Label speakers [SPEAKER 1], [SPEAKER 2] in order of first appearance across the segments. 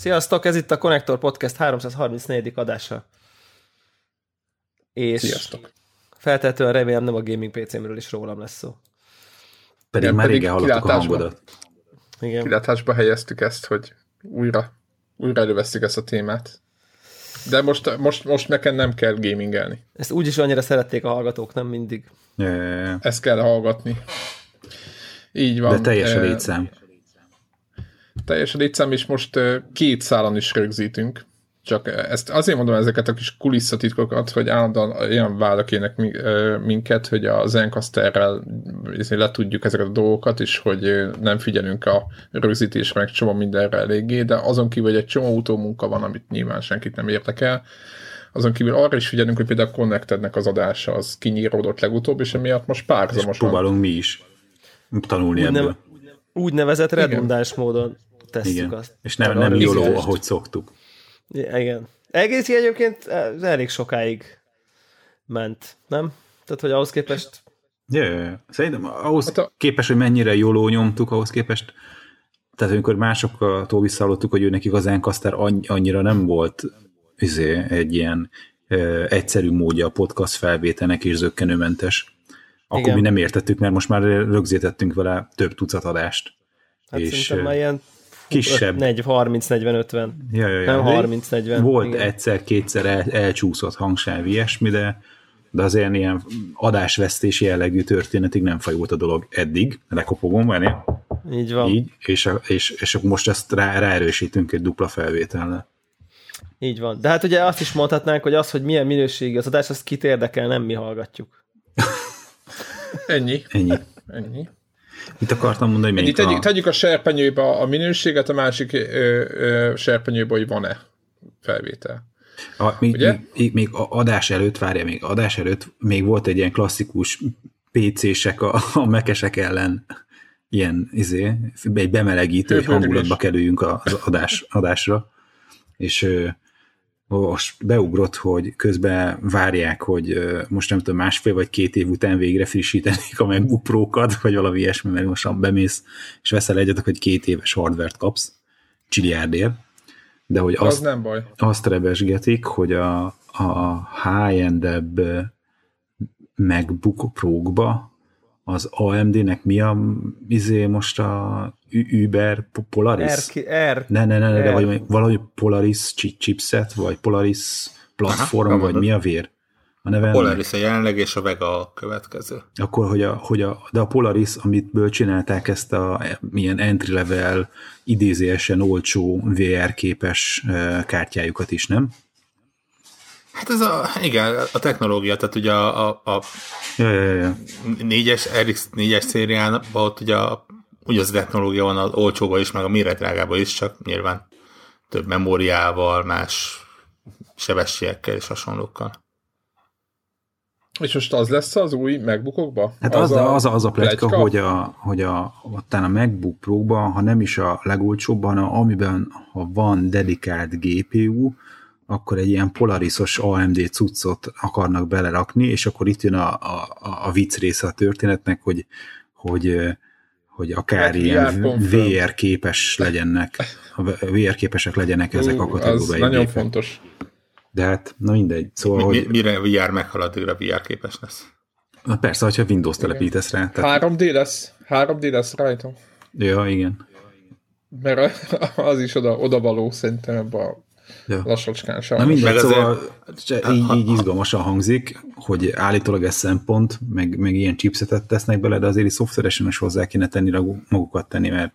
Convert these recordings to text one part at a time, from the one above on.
[SPEAKER 1] Sziasztok, ez itt a Connector Podcast 334. adása. És
[SPEAKER 2] Sziasztok.
[SPEAKER 1] feltétlenül remélem nem a gaming PC-mről is rólam lesz szó.
[SPEAKER 3] Pedig
[SPEAKER 2] Nem,
[SPEAKER 3] már régen hallottuk a
[SPEAKER 2] kilátásba.
[SPEAKER 3] hangodat.
[SPEAKER 1] Igen.
[SPEAKER 2] Kilátásba helyeztük ezt, hogy újra, újra előveszük ezt a témát. De most, most, most nekem nem kell gamingelni.
[SPEAKER 1] Ezt úgyis annyira szerették a hallgatók, nem mindig.
[SPEAKER 3] Ja.
[SPEAKER 2] Ezt kell hallgatni. Így van.
[SPEAKER 3] De teljes a
[SPEAKER 2] Eh,
[SPEAKER 3] létszám.
[SPEAKER 2] Teljes a létszám, és most két szálon is rögzítünk. Csak ezt azért mondom ezeket a kis kulisszatitkokat, hogy állandóan olyan vádak ének mi- minket, hogy a Zencasterrel izé le tudjuk ezeket a dolgokat, és hogy nem figyelünk a rögzítésre, meg csomó mindenre eléggé, de azon kívül, hogy egy csomó utómunka van, amit nyilván senkit nem érdekel, azon kívül arra is figyelünk, hogy például a Connectednek az adása az kinyíródott legutóbb, és emiatt most
[SPEAKER 3] És
[SPEAKER 2] párhuzamosan
[SPEAKER 3] próbálunk mi is tanulni
[SPEAKER 1] Úgy,
[SPEAKER 3] ebből.
[SPEAKER 1] neve, úgynevezett redundáns módon tesszük
[SPEAKER 3] Igen.
[SPEAKER 1] azt.
[SPEAKER 3] És nem, nem jóló, ahogy szoktuk.
[SPEAKER 1] Igen. Egész egyébként ez elég sokáig ment, nem? Tehát, hogy ahhoz képest
[SPEAKER 3] Ja, ja, ja. Szerintem ahhoz
[SPEAKER 2] Hát a-
[SPEAKER 3] képest, hogy mennyire jóló nyomtuk, ahhoz képest tehát amikor másoktól visszahallottuk, hogy ő nekik az Encaster annyi- annyira nem volt izé, egy ilyen ö, egyszerű módja a podcast felvételnek és zöggenőmentes, akkor
[SPEAKER 1] Igen.
[SPEAKER 3] mi nem értettük, mert most már rögzítettünk vele több tucat adást.
[SPEAKER 1] hát
[SPEAKER 3] és
[SPEAKER 1] szerintem
[SPEAKER 3] ö,
[SPEAKER 1] már ilyen
[SPEAKER 3] kisebb.
[SPEAKER 1] 40, 30, 40, 50.
[SPEAKER 3] Ja, ja, ja.
[SPEAKER 1] Nem
[SPEAKER 3] De
[SPEAKER 1] 30-40,
[SPEAKER 3] Volt egyszer-kétszer el, elcsúszott hangsáv ilyesmi, de, de az ilyen, adásvesztési jellegű történetig nem fajult a dolog eddig. Lekopogom, várjál.
[SPEAKER 1] Így van. Így.
[SPEAKER 3] És, a- és, és akkor most ezt rá, ráerősítünk egy dupla felvétellel.
[SPEAKER 1] így van. De hát ugye azt is mondhatnánk, hogy az, hogy milyen minőségű az adás, azt kit érdekel, nem mi hallgatjuk.
[SPEAKER 2] ennyi.
[SPEAKER 3] Ennyi.
[SPEAKER 2] ennyi.
[SPEAKER 3] Mit akartam mondani? Még
[SPEAKER 2] tegyük,
[SPEAKER 3] a,
[SPEAKER 2] tegyük a serpenyőbe a, minőséget, a másik ö, ö, serpenyőbe, hogy van-e felvétel.
[SPEAKER 3] a, még,
[SPEAKER 2] Ugye?
[SPEAKER 3] még, még adás előtt, várja, még adás előtt még volt egy ilyen klasszikus PC-sek a, a mekesek ellen ilyen izé, egy bemelegítő, hogy hangulatba kerüljünk az adás, adásra, és most beugrott, hogy közben várják, hogy most nem tudom, másfél vagy két év után végre frissítenék a MacBook Pro-kat, vagy valami ilyesmi, mert most bemész, és veszel egyet, hogy két éves hardvert kapsz, csiliárdért, de hogy
[SPEAKER 2] Az
[SPEAKER 3] azt,
[SPEAKER 2] nem baj.
[SPEAKER 3] azt rebesgetik, hogy a, a high-endebb MacBook Pro-kba az AMD-nek mi a izé most a Uber Polaris?
[SPEAKER 1] R, R.
[SPEAKER 3] Ne, ne, ne, ne de vagy, valahogy Polaris chi- chipset, vagy Polaris platform,
[SPEAKER 4] Aha,
[SPEAKER 3] vagy mi a vér? A neve ennek?
[SPEAKER 4] Polaris a jelenleg, és a Vega a következő.
[SPEAKER 3] Akkor, hogy a, hogy a, de a Polaris, amitből csinálták ezt a milyen entry-level, idézésen olcsó VR-képes eh, kártyájukat is, nem?
[SPEAKER 4] Hát ez a, igen, a technológia, tehát ugye a, a, a
[SPEAKER 3] Ja, ja, ja, ja.
[SPEAKER 4] 4-es, RX 4-es szériában ott ugye a, ugyanaz a technológia van az olcsóban is, meg a méretrágában is, csak nyilván több memóriával, más sebességekkel és hasonlókkal.
[SPEAKER 2] És most az lesz az új megbukokba?
[SPEAKER 3] Hát az, az, a, az, a, az a pletyka, hogy, a, hogy a, aztán a MacBook pro ha nem is a legolcsóbb, hanem amiben, ha van dedikált GPU, akkor egy ilyen polarisos AMD cuccot akarnak belerakni, és akkor itt jön a, a, a vicc része a történetnek, hogy, hogy, hogy akár
[SPEAKER 2] Hát
[SPEAKER 3] ilyen
[SPEAKER 2] VR
[SPEAKER 3] képes legyenek, a VR képesek legyenek ezek a
[SPEAKER 2] Ú, Az
[SPEAKER 3] kategóriai
[SPEAKER 2] nagyon
[SPEAKER 3] gépek.
[SPEAKER 2] fontos.
[SPEAKER 3] De hát, na mindegy. Szóval,
[SPEAKER 4] Mi,
[SPEAKER 3] hogy,
[SPEAKER 4] mire VR meghalad, addigra VR képes lesz.
[SPEAKER 3] na persze, hogyha Windows telepítesz rá. Tehát,
[SPEAKER 2] 3D lesz? 3D lesz rajta?
[SPEAKER 3] ja, igen.
[SPEAKER 2] Mert az is oda, oda való szerintem ebbe a
[SPEAKER 3] Ja.
[SPEAKER 2] lassacskán
[SPEAKER 3] Na
[SPEAKER 2] sajnos.
[SPEAKER 3] mindegy,
[SPEAKER 4] Meg azért-
[SPEAKER 3] szóval azért... így, így izgalmasan hangzik, hogy állítólag ez szempont, meg, meg ilyen chipsetet tesznek bele, de azért így szoftveresen is hozzá kéne tenni magukat tenni, mert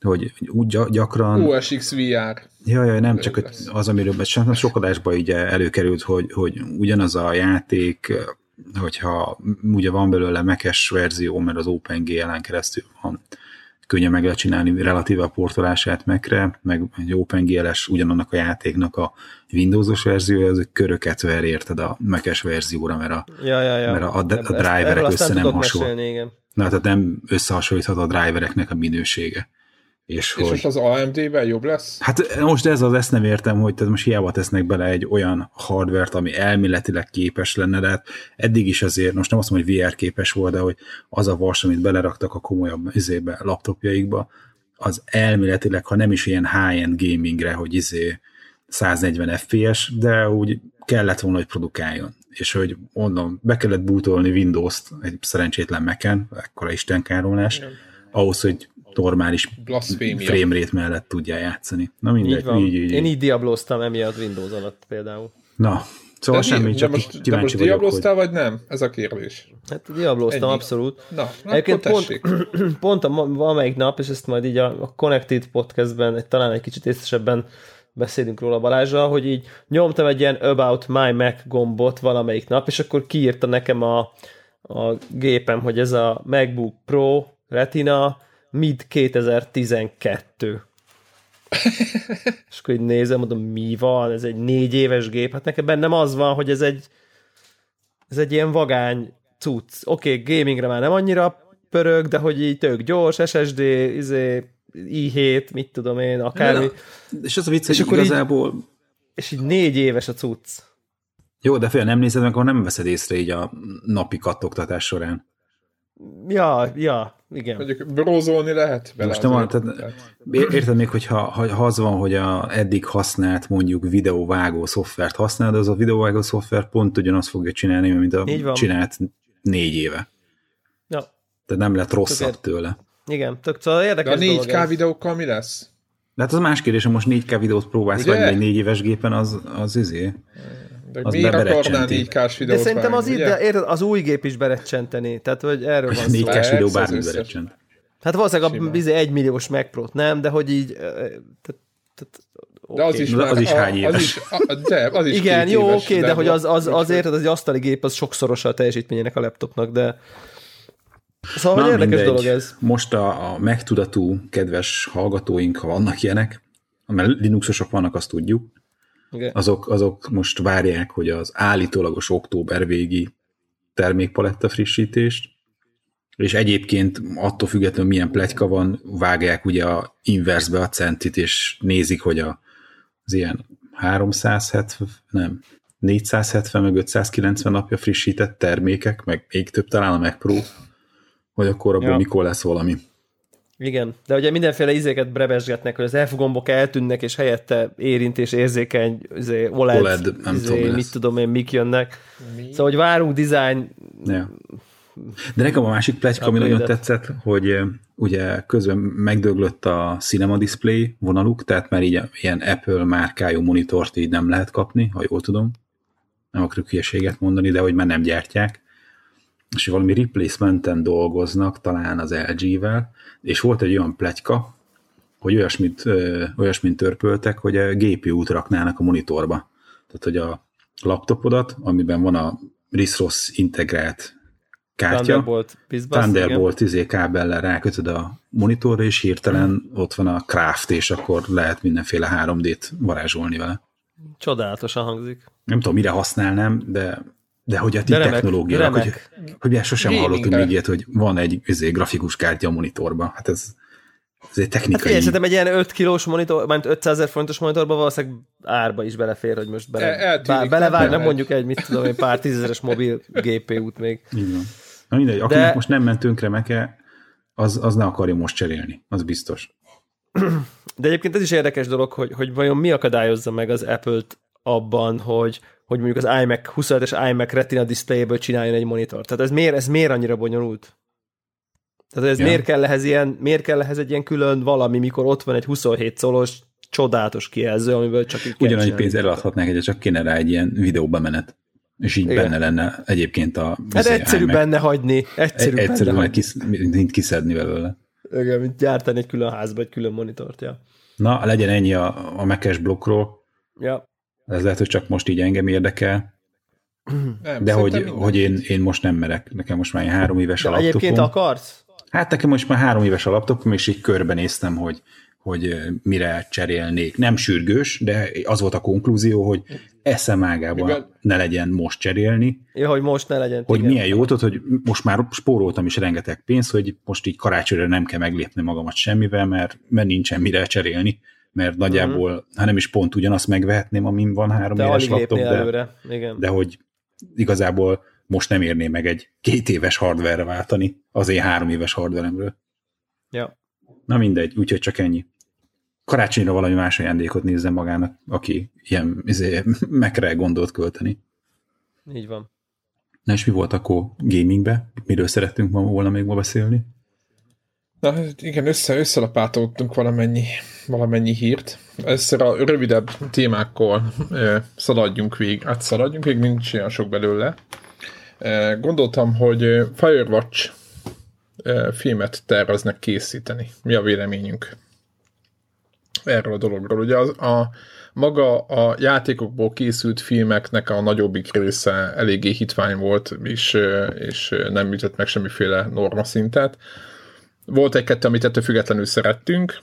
[SPEAKER 3] hogy úgy gy- gyakran...
[SPEAKER 2] USX VR.
[SPEAKER 3] Jaj, jaj, nem csak
[SPEAKER 2] lesz.
[SPEAKER 3] az, amiről sok adásban így előkerült, hogy, hogy ugyanaz a játék, hogyha ugye van belőle mekes verzió, mert az OpenGL-en keresztül van, könnyen meg lehet csinálni relatíve a portolását megre, meg egy OpenGL-es ugyanannak a játéknak a Windows-os verziója, az köröket ver érted a mekes verzióra, mert a,
[SPEAKER 1] Ja, ja, ja.
[SPEAKER 3] mert a, a, a driverek össze nem hasonló.
[SPEAKER 1] mesélni, igen.
[SPEAKER 3] Na, tehát nem összehasonlítható a drivereknek a minősége. És,
[SPEAKER 2] És
[SPEAKER 3] hogy...
[SPEAKER 2] most az AMD-vel jobb lesz?
[SPEAKER 3] Hát most ez az, ezt nem értem, hogy tehát most hiába tesznek bele egy olyan hardvert, ami elméletileg képes lenne, de hát eddig is azért, most nem azt mondom, hogy VR képes volt, de hogy az a vas, amit beleraktak a komolyabb izébe, laptopjaikba, az elméletileg, ha nem is ilyen high-end gamingre, hogy izé 140 FPS, de úgy kellett volna, hogy produkáljon. És hogy onnan be kellett bootolni Windows-t egy szerencsétlen meken, ekkora istenkárolás, ahhoz, hogy normális frame rate mellett tudja játszani. Na mindegy,
[SPEAKER 1] Így van.
[SPEAKER 3] így, így,
[SPEAKER 1] Én
[SPEAKER 3] így.
[SPEAKER 1] diabloztam emiatt Windows alatt például.
[SPEAKER 3] Na, szóval
[SPEAKER 2] De,
[SPEAKER 3] semmi,
[SPEAKER 2] de
[SPEAKER 3] csak
[SPEAKER 2] most, de
[SPEAKER 3] kíváncsi
[SPEAKER 2] most
[SPEAKER 3] vagyok, hogy...
[SPEAKER 2] diabloztál, vagy nem? Ez a kérdés.
[SPEAKER 1] Hát diabloztam
[SPEAKER 2] Ennyi.
[SPEAKER 1] abszolút.
[SPEAKER 2] Na, na
[SPEAKER 1] Egyébként pont, pont a, valamelyik nap, és ezt majd így a, a Connected podcastben egy, talán egy kicsit észesebben beszélünk róla Balázsra, hogy így nyomtam egy ilyen About My Mac gombot valamelyik nap, és akkor kiírta nekem a, a gépem, hogy ez a MacBook Pro Retina mid 2012. és akkor így nézem, mondom, mi van, ez egy négy éves gép, hát nekem bennem az van, hogy ez egy ez egy ilyen vagány cucc. Oké, okay, gamingre már nem annyira pörög, de hogy így tök gyors, SSD, izé, i7, mit tudom én, akármi,
[SPEAKER 3] És az a vicc,
[SPEAKER 1] És
[SPEAKER 3] hogy
[SPEAKER 1] akkor így-
[SPEAKER 3] igazából...
[SPEAKER 1] és így négy éves a cucc.
[SPEAKER 3] Jó, de fél nem nézed meg, akkor nem veszed észre így a napi kattogtatás során.
[SPEAKER 1] Ja, ja, igen.
[SPEAKER 2] Mondjuk brózolni lehet vele.
[SPEAKER 3] Most nem van, tehát, ér- érted még, hogyha ha, ha az van, hogy a eddig használt mondjuk videóvágó szoftvert használod, az a videóvágó szoftver pont ugyanazt fogja csinálni, mint a csinált négy éve.
[SPEAKER 1] Ja,
[SPEAKER 3] Tehát nem lett rosszabb
[SPEAKER 1] Tökélet-
[SPEAKER 3] tőle.
[SPEAKER 1] igen, tök, szóval
[SPEAKER 2] De a
[SPEAKER 1] érdekes dolog
[SPEAKER 2] 4K
[SPEAKER 1] ez.
[SPEAKER 2] videókkal mi lesz?
[SPEAKER 3] De hát az más kérdés, hogy most 4K videót próbálsz
[SPEAKER 2] Ugye?
[SPEAKER 3] vagy egy négy éves gépen, az, az izé.
[SPEAKER 2] De
[SPEAKER 3] Az
[SPEAKER 2] miért akarnál
[SPEAKER 3] beberecsenti.
[SPEAKER 2] 4K-s
[SPEAKER 1] De
[SPEAKER 2] videót
[SPEAKER 1] szerintem az,
[SPEAKER 2] vágni,
[SPEAKER 1] ide, az új gép is berecsenteni. Tehát, hogy erről van szó.
[SPEAKER 3] 4K-s
[SPEAKER 2] Persze,
[SPEAKER 3] videó bármi berecsent.
[SPEAKER 1] Hát valószínűleg a
[SPEAKER 2] Simán.
[SPEAKER 1] bizony egy milliós Mac Pro-t nem, de hogy így... Tehát, tehát,
[SPEAKER 2] De az
[SPEAKER 1] oké.
[SPEAKER 2] is,
[SPEAKER 3] De
[SPEAKER 2] már,
[SPEAKER 3] az is hány éves?
[SPEAKER 2] Az is, a, de, az is
[SPEAKER 1] Igen, jó,
[SPEAKER 2] éves,
[SPEAKER 1] oké, de hogy az, az, azért az egy asztali gép, az sokszorosa a teljesítményének a laptopnak, de szóval
[SPEAKER 3] Na,
[SPEAKER 1] érdekes
[SPEAKER 3] mindegy.
[SPEAKER 1] dolog ez.
[SPEAKER 3] Most a, a megtudatú kedves hallgatóink, ha vannak ilyenek, mert Linuxosok vannak, azt tudjuk,
[SPEAKER 1] Igen.
[SPEAKER 3] azok, azok most várják, hogy az állítólagos október végi termékpaletta frissítést, és egyébként attól függetlenül milyen pletyka van, vágják ugye a inversbe a centit, és nézik, hogy a, az ilyen 370, nem, 470 meg 590 napja frissített termékek, meg még több talán a Mac Pro, hogy akkor abból
[SPEAKER 1] ja.
[SPEAKER 3] mikor lesz valami.
[SPEAKER 1] Igen, de ugye mindenféle izéket brebesgetnek, hogy az F gombok eltűnnek, és helyette érintés érzékeny izé, OLED,
[SPEAKER 3] OLED, nem
[SPEAKER 1] izé,
[SPEAKER 3] tudom, mi
[SPEAKER 1] mit tudom én, mik jönnek.
[SPEAKER 2] Mi?
[SPEAKER 1] Szóval, hogy várunk design,
[SPEAKER 3] Ja. De nekem a másik pletyka, ami nagyon tetszett, hogy ugye közben megdöglött a Cinema Display vonaluk, tehát már így ilyen Apple márkájú monitort így nem lehet kapni, ha jól tudom. Nem akarok hülyeséget mondani, de hogy már nem gyártják. És valami replacementen dolgoznak, talán az LG-vel, és volt egy olyan pletyka, hogy olyasmit, ö, törpöltek, hogy a GPU-t raknának a monitorba. Tehát, hogy a laptopodat, amiben van a RIS-ROS integrált kártya,
[SPEAKER 1] Thunderbolt, bizbasz,
[SPEAKER 3] Thunderbolt izé kábellel rákötöd a monitorra, és hirtelen ott van a craft, és akkor lehet mindenféle 3D-t varázsolni vele.
[SPEAKER 1] Csodálatosan hangzik.
[SPEAKER 3] Nem tudom, mire használnám, de, de hogy a ti
[SPEAKER 1] De
[SPEAKER 3] technológiának, hogy, hogy már sosem
[SPEAKER 2] Gamingre.
[SPEAKER 3] hallottunk még ilyet, hogy van egy izé, grafikus kártya a monitorban. Hát ez, ez egy
[SPEAKER 1] Hát
[SPEAKER 3] technikai...
[SPEAKER 1] figyelj, szerintem egy ilyen 5 kilós monitor, majd 500 ezer forintos monitorban valószínűleg árba is belefér, hogy most bele,
[SPEAKER 2] El- eltűnik,
[SPEAKER 1] bá,
[SPEAKER 2] nem
[SPEAKER 1] mondjuk egy, mit tudom én, pár tízezeres mobil GPU-t még.
[SPEAKER 3] Van. Na mindegy, akinek most nem ment tönkre meke, az, az ne akarja most cserélni, az biztos.
[SPEAKER 1] De egyébként ez is érdekes dolog, hogy, hogy vajon mi akadályozza meg az Apple-t abban, hogy, hogy mondjuk az iMac 25-es iMac Retina displayből csináljon egy monitor. Tehát ez miért, ez miért annyira bonyolult? Tehát ez
[SPEAKER 3] Ja.
[SPEAKER 1] miért, kell ehhez ilyen, miért kell ehhez egy ilyen külön valami, mikor ott van egy 27 szolos csodálatos kijelző, amiből csak így
[SPEAKER 3] Ugyanannyi pénzt eladhatnák, hogy csak kéne rá egy ilyen videóbemenet. És így
[SPEAKER 1] Igen.
[SPEAKER 3] benne lenne egyébként a...
[SPEAKER 1] Hát
[SPEAKER 3] izé,
[SPEAKER 1] egyszerű
[SPEAKER 3] iMac.
[SPEAKER 1] benne hagyni. Egyszerű,
[SPEAKER 3] Egy- Egyszerű,
[SPEAKER 1] benne
[SPEAKER 3] majd
[SPEAKER 1] hagyni.
[SPEAKER 3] kis, mint kiszedni belőle.
[SPEAKER 1] Igen, mint gyártani egy külön házba, egy külön monitort, ja.
[SPEAKER 3] Na, legyen ennyi a, a Mac-es blokkról.
[SPEAKER 1] Ja,
[SPEAKER 3] Ez lehet, hogy csak most így engem érdekel,
[SPEAKER 2] Nem,
[SPEAKER 3] de hogy, hogy én, én most nem merek. Nekem most már három éves
[SPEAKER 1] de
[SPEAKER 3] a laptopom.
[SPEAKER 1] egyébként akarsz?
[SPEAKER 3] Hát nekem most már három éves a laptopom, és így körbenéztem, hogy, hogy mire cserélnék. Nem sürgős, de az volt a konklúzió, hogy eszem ágában
[SPEAKER 2] Mivel-
[SPEAKER 3] ne legyen most cserélni,
[SPEAKER 1] Ja, hogy most ne legyen.
[SPEAKER 3] hogy
[SPEAKER 1] igen.
[SPEAKER 3] milyen jó tudod, hogy most már spóroltam is rengeteg pénzt, hogy most így karácsonyra nem kell meglépni magamat semmivel, mert, mert nincsen mire cserélni, mert nagyjából, ha nem is pont ugyanazt megvehetném, amin van három
[SPEAKER 1] Te
[SPEAKER 3] éves laptop, de,
[SPEAKER 1] előre. Igen.
[SPEAKER 3] de hogy igazából most nem érné meg egy két éves hardware váltani az én három éves hardveremről.
[SPEAKER 1] Ja.
[SPEAKER 3] Na mindegy, úgyhogy csak ennyi. Karácsonyra valami más ajándékot nézzen magának, aki ilyen izé, megre gondolt költeni.
[SPEAKER 1] Így van.
[SPEAKER 3] Na és mi volt akkor gamingbe? Miről szerettünk ma volna még ma beszélni?
[SPEAKER 2] Na hát igen, össze, összelapátoltunk valamennyi, valamennyi hírt. Először a rövidebb témákkal szaladjunk végig. Hát szaladjunk végig, nincs olyan sok belőle. Gondoltam, hogy Firewatch filmet terveznek készíteni. Mi a véleményünk erről a dologról? Ugye az, a, maga a játékokból készült filmeknek a nagyobbik része eléggé hitvány volt, és, és nem ütött meg semmiféle norma szintet. Volt egy-kettő, amit ettől függetlenül szerettünk,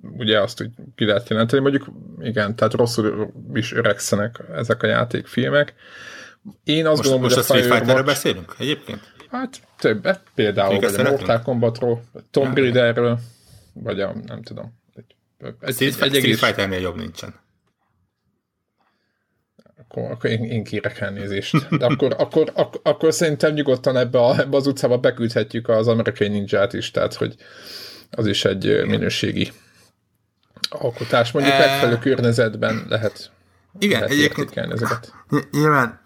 [SPEAKER 2] ugye azt hogy ki lehet jelenteni, mondjuk igen, tehát rosszul is öregszenek ezek a játékfilmek. Én azt
[SPEAKER 4] most,
[SPEAKER 2] gondolom,
[SPEAKER 4] most
[SPEAKER 2] hogy
[SPEAKER 4] a Street Fighterről beszélünk egyébként?
[SPEAKER 2] Hát többet, például vagy a? Mortal Kombatról, Tomb
[SPEAKER 4] Ja.
[SPEAKER 2] Raiderről, vagy a, nem tudom. Egy, egy,
[SPEAKER 4] Street,
[SPEAKER 2] egy, egy
[SPEAKER 4] Street
[SPEAKER 2] egész,
[SPEAKER 4] Fighternél jobb nincsen.
[SPEAKER 2] akkor, akkor én, én kérek elnézést. De akkor, akkor, akkor, akkor szerintem nyugodtan ebbe, a, ebbe az utcába beküldhetjük az amerikai ninját is, tehát hogy az is egy minőségi alkotás. Mondjuk
[SPEAKER 4] Eh.
[SPEAKER 2] megfelelő környezetben lehet,
[SPEAKER 4] Igen,
[SPEAKER 2] lehet
[SPEAKER 4] egyébként
[SPEAKER 2] ezeket.
[SPEAKER 4] Ny- Nyilván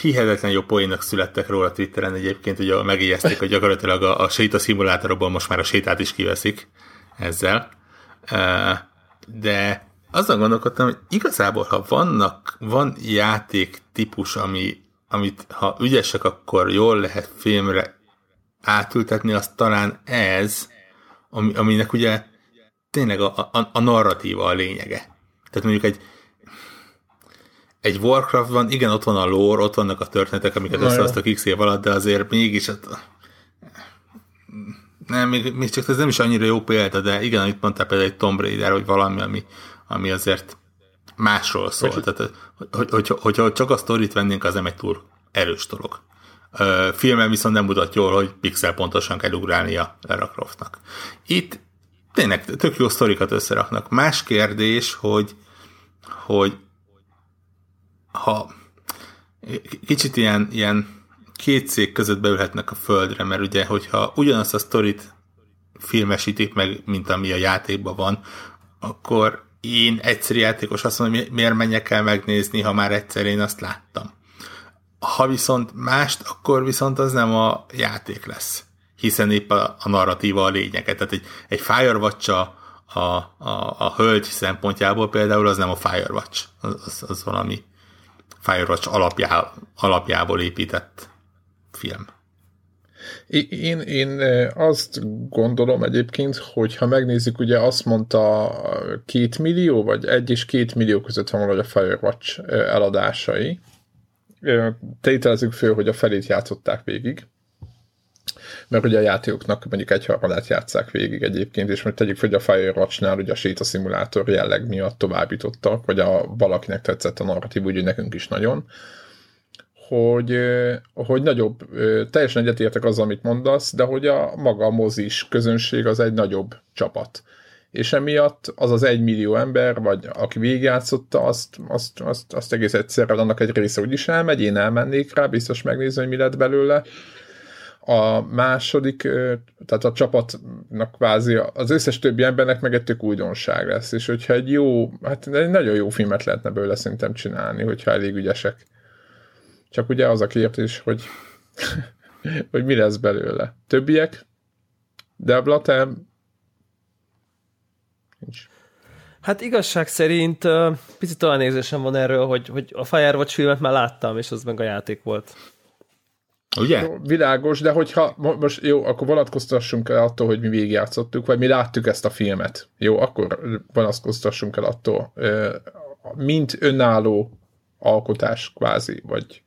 [SPEAKER 4] hihetetlen jó poénok születtek róla Twitteren egyébként, ugye megijeszték, hogy gyakorlatilag a, a séta szimulátorokból most már a sétát is kiveszik ezzel. De azon gondolkodtam, hogy igazából, ha vannak, van játék típus, ami, amit ha ügyesek, akkor jól lehet filmre átültetni, az talán ez, ami, aminek ugye tényleg a, a, a narratíva a lényege. Tehát mondjuk egy, egy Warcraftban, igen, ott van a lore, ott vannak a történetek, amiket összehoztak x év alatt, de azért mégis hát, nem, még, még csak ez nem is annyira jó példa, de igen, amit mondtál például egy Tomb Raider, vagy valami, ami, ami azért másról szól.
[SPEAKER 2] Hogy-
[SPEAKER 4] Tehát, hogy, hogy, hogy, hogyha csak a sztorit vennénk, az nem egy túl erős dolog. Ö, filmen viszont nem mutat jól, hogy pixel pontosan kell ugrálnia Lara Croftnak. Itt tényleg tök jó sztorikat összeraknak. Más kérdés, hogy, hogy ha kicsit ilyen, ilyen két cég között beülhetnek a földre, mert ugye, hogyha ugyanazt a sztorit filmesítik meg, mint ami a játékban van, akkor én egyszerű játékos azt mondom, hogy mi- miért menjek el megnézni, ha már egyszer én azt láttam. Ha viszont mást, akkor viszont az nem a játék lesz, hiszen épp a, a narratíva a lényege. Tehát egy, egy Firewatch a, a, a, a hölgy szempontjából például az nem a Firewatch, az, az, az valami Firewatch alapjá, alapjából épített film.
[SPEAKER 2] Én, én azt gondolom egyébként, hogy ha megnézzük, ugye azt mondta két millió, vagy egy és két millió között van valahogy a Firewatch eladásai. Tételezzük föl, hogy a felét játszották végig. Mert ugye a játékoknak mondjuk egy harmadát játszák végig egyébként, és most tegyük hogy a Firewatch-nál ugye a séta szimulátor jelleg miatt továbbítottak, vagy a valakinek tetszett a narratív, úgyhogy nekünk is nagyon hogy, hogy nagyobb, teljesen egyetértek azzal, amit mondasz, de hogy a maga a mozis közönség az egy nagyobb csapat. És emiatt az az egy millió ember, vagy aki végigjátszotta, azt, azt, azt, azt egész egyszerűen annak egy része úgyis elmegy, én elmennék rá, biztos megnézni, hogy mi lett belőle. A második, tehát a csapatnak kvázi az összes többi embernek meg egy tök újdonság lesz, és hogyha egy jó, hát egy nagyon jó filmet lehetne belőle szerintem csinálni, hogyha elég ügyesek. Csak ugye az a kérdés, hogy, hogy mi lesz belőle. Többiek? Debla, te... Nincs.
[SPEAKER 1] Hát igazság szerint picit olyan érzésem van erről, hogy, hogy a Firewatch filmet már láttam, és az meg a játék volt.
[SPEAKER 4] Ugye?
[SPEAKER 2] Jó, világos, de hogyha mo- most jó, akkor vonatkoztassunk el attól, hogy mi végigjátszottuk, vagy mi láttuk ezt a filmet. Jó, akkor vonatkoztassunk el attól, mint önálló alkotás kvázi, vagy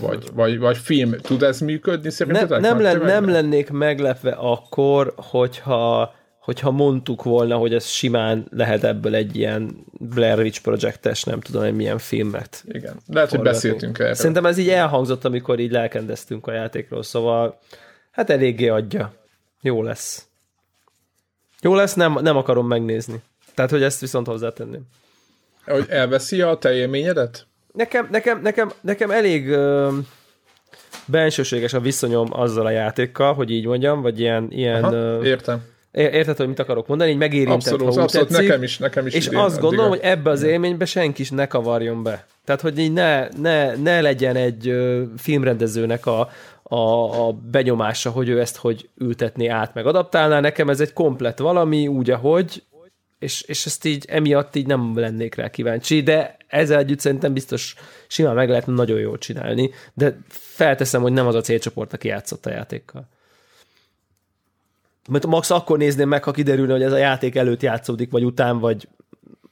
[SPEAKER 2] vagy, vagy, vagy film, tud ez működni
[SPEAKER 1] Nem,
[SPEAKER 2] szerintetek?
[SPEAKER 1] nem,
[SPEAKER 2] Nagy
[SPEAKER 1] len, nem lennék meglepve akkor, hogyha, hogyha mondtuk volna, hogy ez simán lehet ebből egy ilyen Blair Witch projektes, nem tudom, hogy milyen filmet.
[SPEAKER 2] Igen, lehet, hogy
[SPEAKER 1] forgatni.
[SPEAKER 2] beszéltünk erről.
[SPEAKER 1] Szerintem ez így elhangzott, amikor így lelkendeztünk a játékról, szóval hát eléggé adja. Jó lesz. Jó lesz, nem, nem akarom megnézni. Tehát, hogy ezt viszont hozzátenném.
[SPEAKER 2] Hogy elveszi a te élményedet?
[SPEAKER 1] Nekem, nekem, nekem, nekem elég ö, bensőséges a viszonyom azzal a játékkal, hogy így mondjam, vagy ilyen, ilyen
[SPEAKER 2] Aha,
[SPEAKER 1] ö,
[SPEAKER 2] értem.
[SPEAKER 1] Érted, hogy mit akarok mondani? Így megérintett,
[SPEAKER 2] abszolút,
[SPEAKER 1] ha
[SPEAKER 2] abszolút,
[SPEAKER 1] tetszik,
[SPEAKER 2] nekem is, nekem is
[SPEAKER 1] És
[SPEAKER 2] idén
[SPEAKER 1] azt gondolom, hogy ebbe az élménybe senki is ne kavarjon be. Tehát, hogy így ne, ne, ne legyen egy filmrendezőnek a, a, a benyomása, hogy ő ezt hogy ültetné át, meg adaptálná. Nekem ez egy komplet valami, úgy, ahogy, és, és ezt így emiatt így nem lennék rá kíváncsi, de ezzel együtt szerintem biztos simán meg lehetne nagyon jól csinálni, de felteszem, hogy nem az a célcsoport, aki játszott a játékkal. Mert max akkor nézném meg, ha kiderülne, hogy ez a játék előtt játszódik, vagy után, vagy,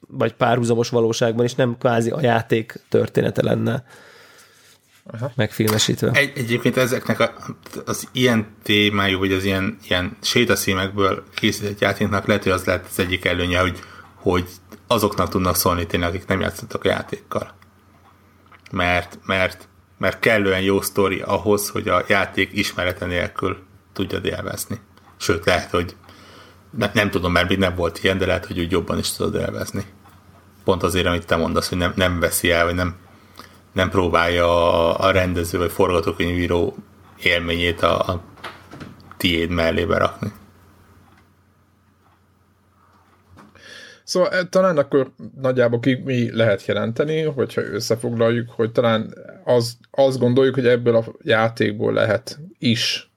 [SPEAKER 1] vagy párhuzamos valóságban, és nem kvázi a játék története lenne Aha. megfilmesítve.
[SPEAKER 4] Egy, egyébként ezeknek a, az ilyen témájú, vagy az ilyen, ilyen sétaszímekből készített játéknak lehet, hogy az lehet az egyik előnye, hogy, hogy azoknak tudnak szólni tényleg, akik nem játszottak a játékkal. Mert, mert, mert kellően jó sztori ahhoz, hogy a játék ismerete nélkül tudjad élvezni. Sőt, lehet, hogy nem, nem tudom, mert még nem volt ilyen, de lehet, hogy úgy jobban is tudod élvezni. Pont azért, amit te mondasz, hogy nem, nem veszi el, vagy nem, nem próbálja a, a rendező vagy forgatókönyvíró élményét a, a tiéd mellébe rakni.
[SPEAKER 2] Szóval eh, talán akkor nagyjából ki mi lehet jelenteni, hogyha összefoglaljuk, hogy talán az, azt gondoljuk, hogy ebből a játékból lehet is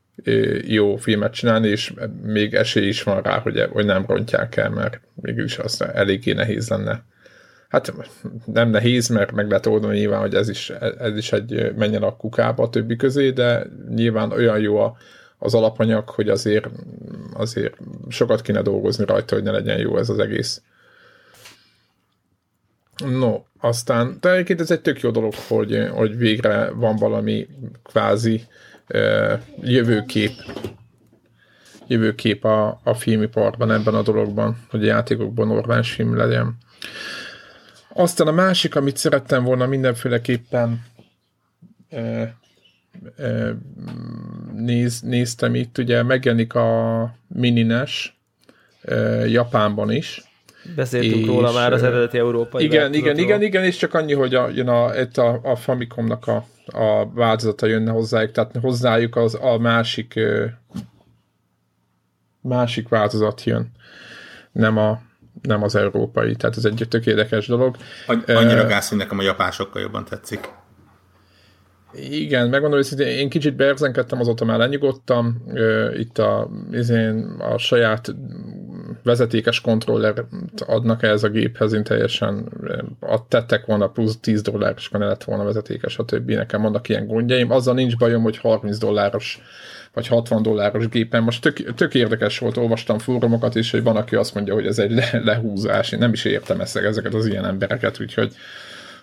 [SPEAKER 2] jó filmet csinálni, és még esély is van rá, hogy, hogy nem rontják el, mert mégis az eléggé nehéz lenne. Hát nem nehéz, mert meg lehet oldani nyilván, hogy ez is, ez is egy menjen a kukába a többi közé, de nyilván olyan jó a, az alapanyag, hogy azért, azért sokat kéne dolgozni rajta, hogy ne legyen jó ez az egész. No, aztán, de egyébként ez egy tök jó dolog, hogy, hogy végre van valami kvázi jövőkép. Jövőkép a, a filmiparban ebben a dologban, hogy a játékokban normális film legyen. Aztán a másik, amit szerettem volna mindenféleképpen e, e, néz, néztem itt, ugye megjelenik a Minines e, Japánban is,
[SPEAKER 1] Beszéltünk és, róla már az eredeti európai
[SPEAKER 2] Igen, igen, igen, igen, és csak annyi, hogy a, jön a, itt a, a Famicomnak a, a változata jönne hozzájuk, tehát hozzájuk az a másik másik változat jön, nem, a, nem az európai, tehát ez egy tök érdekes dolog.
[SPEAKER 4] Annyira gáz, hogy nekem a japán sokkal jobban tetszik.
[SPEAKER 2] Igen, megmondom, hogy én kicsit berzenkedtem, azóta már lenyugodtam. Itt a, izén, a saját vezetékes kontroller adnak ez a géphez, én teljesen a tettek volna plusz 10 dollár, és ne lett volna vezetékes, a többi. Nekem vannak ilyen gondjaim. Azzal nincs bajom, hogy 30 dolláros vagy 60 dolláros gépen. Most tök, tök érdekes volt, olvastam fórumokat is, hogy van, aki azt mondja, hogy ez egy le, lehúzás. Én nem is értem ezt, ezeket az ilyen embereket, úgyhogy,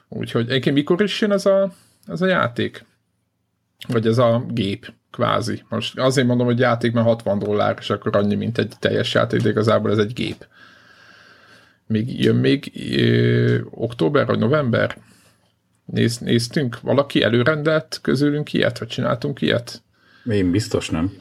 [SPEAKER 2] úgyhogy egyébként mikor is jön ez a, ez a játék? Vagy ez a gép, kvázi. Most azért mondom, hogy játék, mert 60 dollár, és akkor annyi, mint egy teljes játék, de igazából ez egy gép. Még jön még ö, október vagy november? Néz, néztünk? Valaki előrendelt közülünk ilyet, vagy csináltunk ilyet?
[SPEAKER 3] Én biztos nem.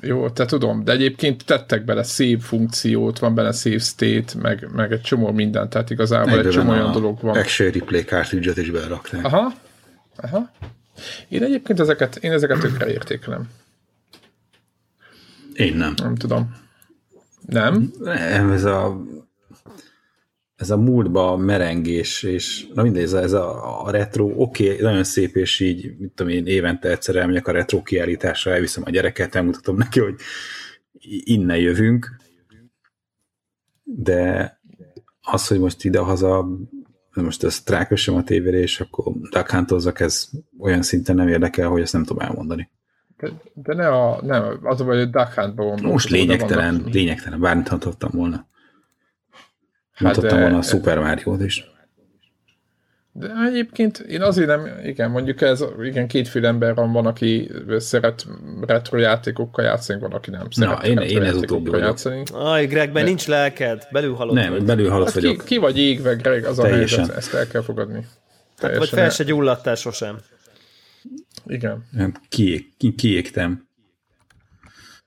[SPEAKER 2] Jó, te tudom, de egyébként tettek bele szép funkciót, van bele szép state, meg, meg egy csomó mindent, tehát igazából Egyben egy csomó olyan dolog van.
[SPEAKER 3] Action replay cartridge is belerakták.
[SPEAKER 2] Aha, aha. Én egyébként ezeket, én ezeket tökre értékelem.
[SPEAKER 3] Én nem.
[SPEAKER 2] Nem tudom. Nem?
[SPEAKER 3] Nem, ez a ez a múltba merengés, és na mindegy, ez a, ez a, a retro, oké, okay, nagyon szép, és így, mit tudom én, évente egyszer elmegyek a retro kiállításra, elviszem a gyereket, elmutatom neki, hogy innen jövünk, de az, hogy most idehaza most ezt rákössem a tévére, és akkor duck ez olyan szinten nem érdekel, hogy ezt nem tudom elmondani.
[SPEAKER 2] De, de ne a, nem, az a baj, hogy Duck Huntba
[SPEAKER 3] Most lényegtelen, lényegtelen, bármit hatottam volna. Hát volna a Super Mario-t is.
[SPEAKER 2] De egyébként én azért nem, igen, mondjuk ez, igen, kétféle ember van, van, aki szeret retro játékokkal játszani, van, aki nem szeret
[SPEAKER 3] Na, én, én ez utóbbi
[SPEAKER 2] játszani.
[SPEAKER 1] Aj, Greg, mert nincs lelked, belül halott
[SPEAKER 3] Nem, vagy. belül halott
[SPEAKER 2] hát
[SPEAKER 3] vagyok.
[SPEAKER 2] Ki, ki, vagy égve, Greg, az Teljesen. a helyzet, ezt el kell fogadni.
[SPEAKER 1] Hát, vagy fel se gyulladtál sosem.
[SPEAKER 2] Igen.
[SPEAKER 3] Ki, ki, kiégtem.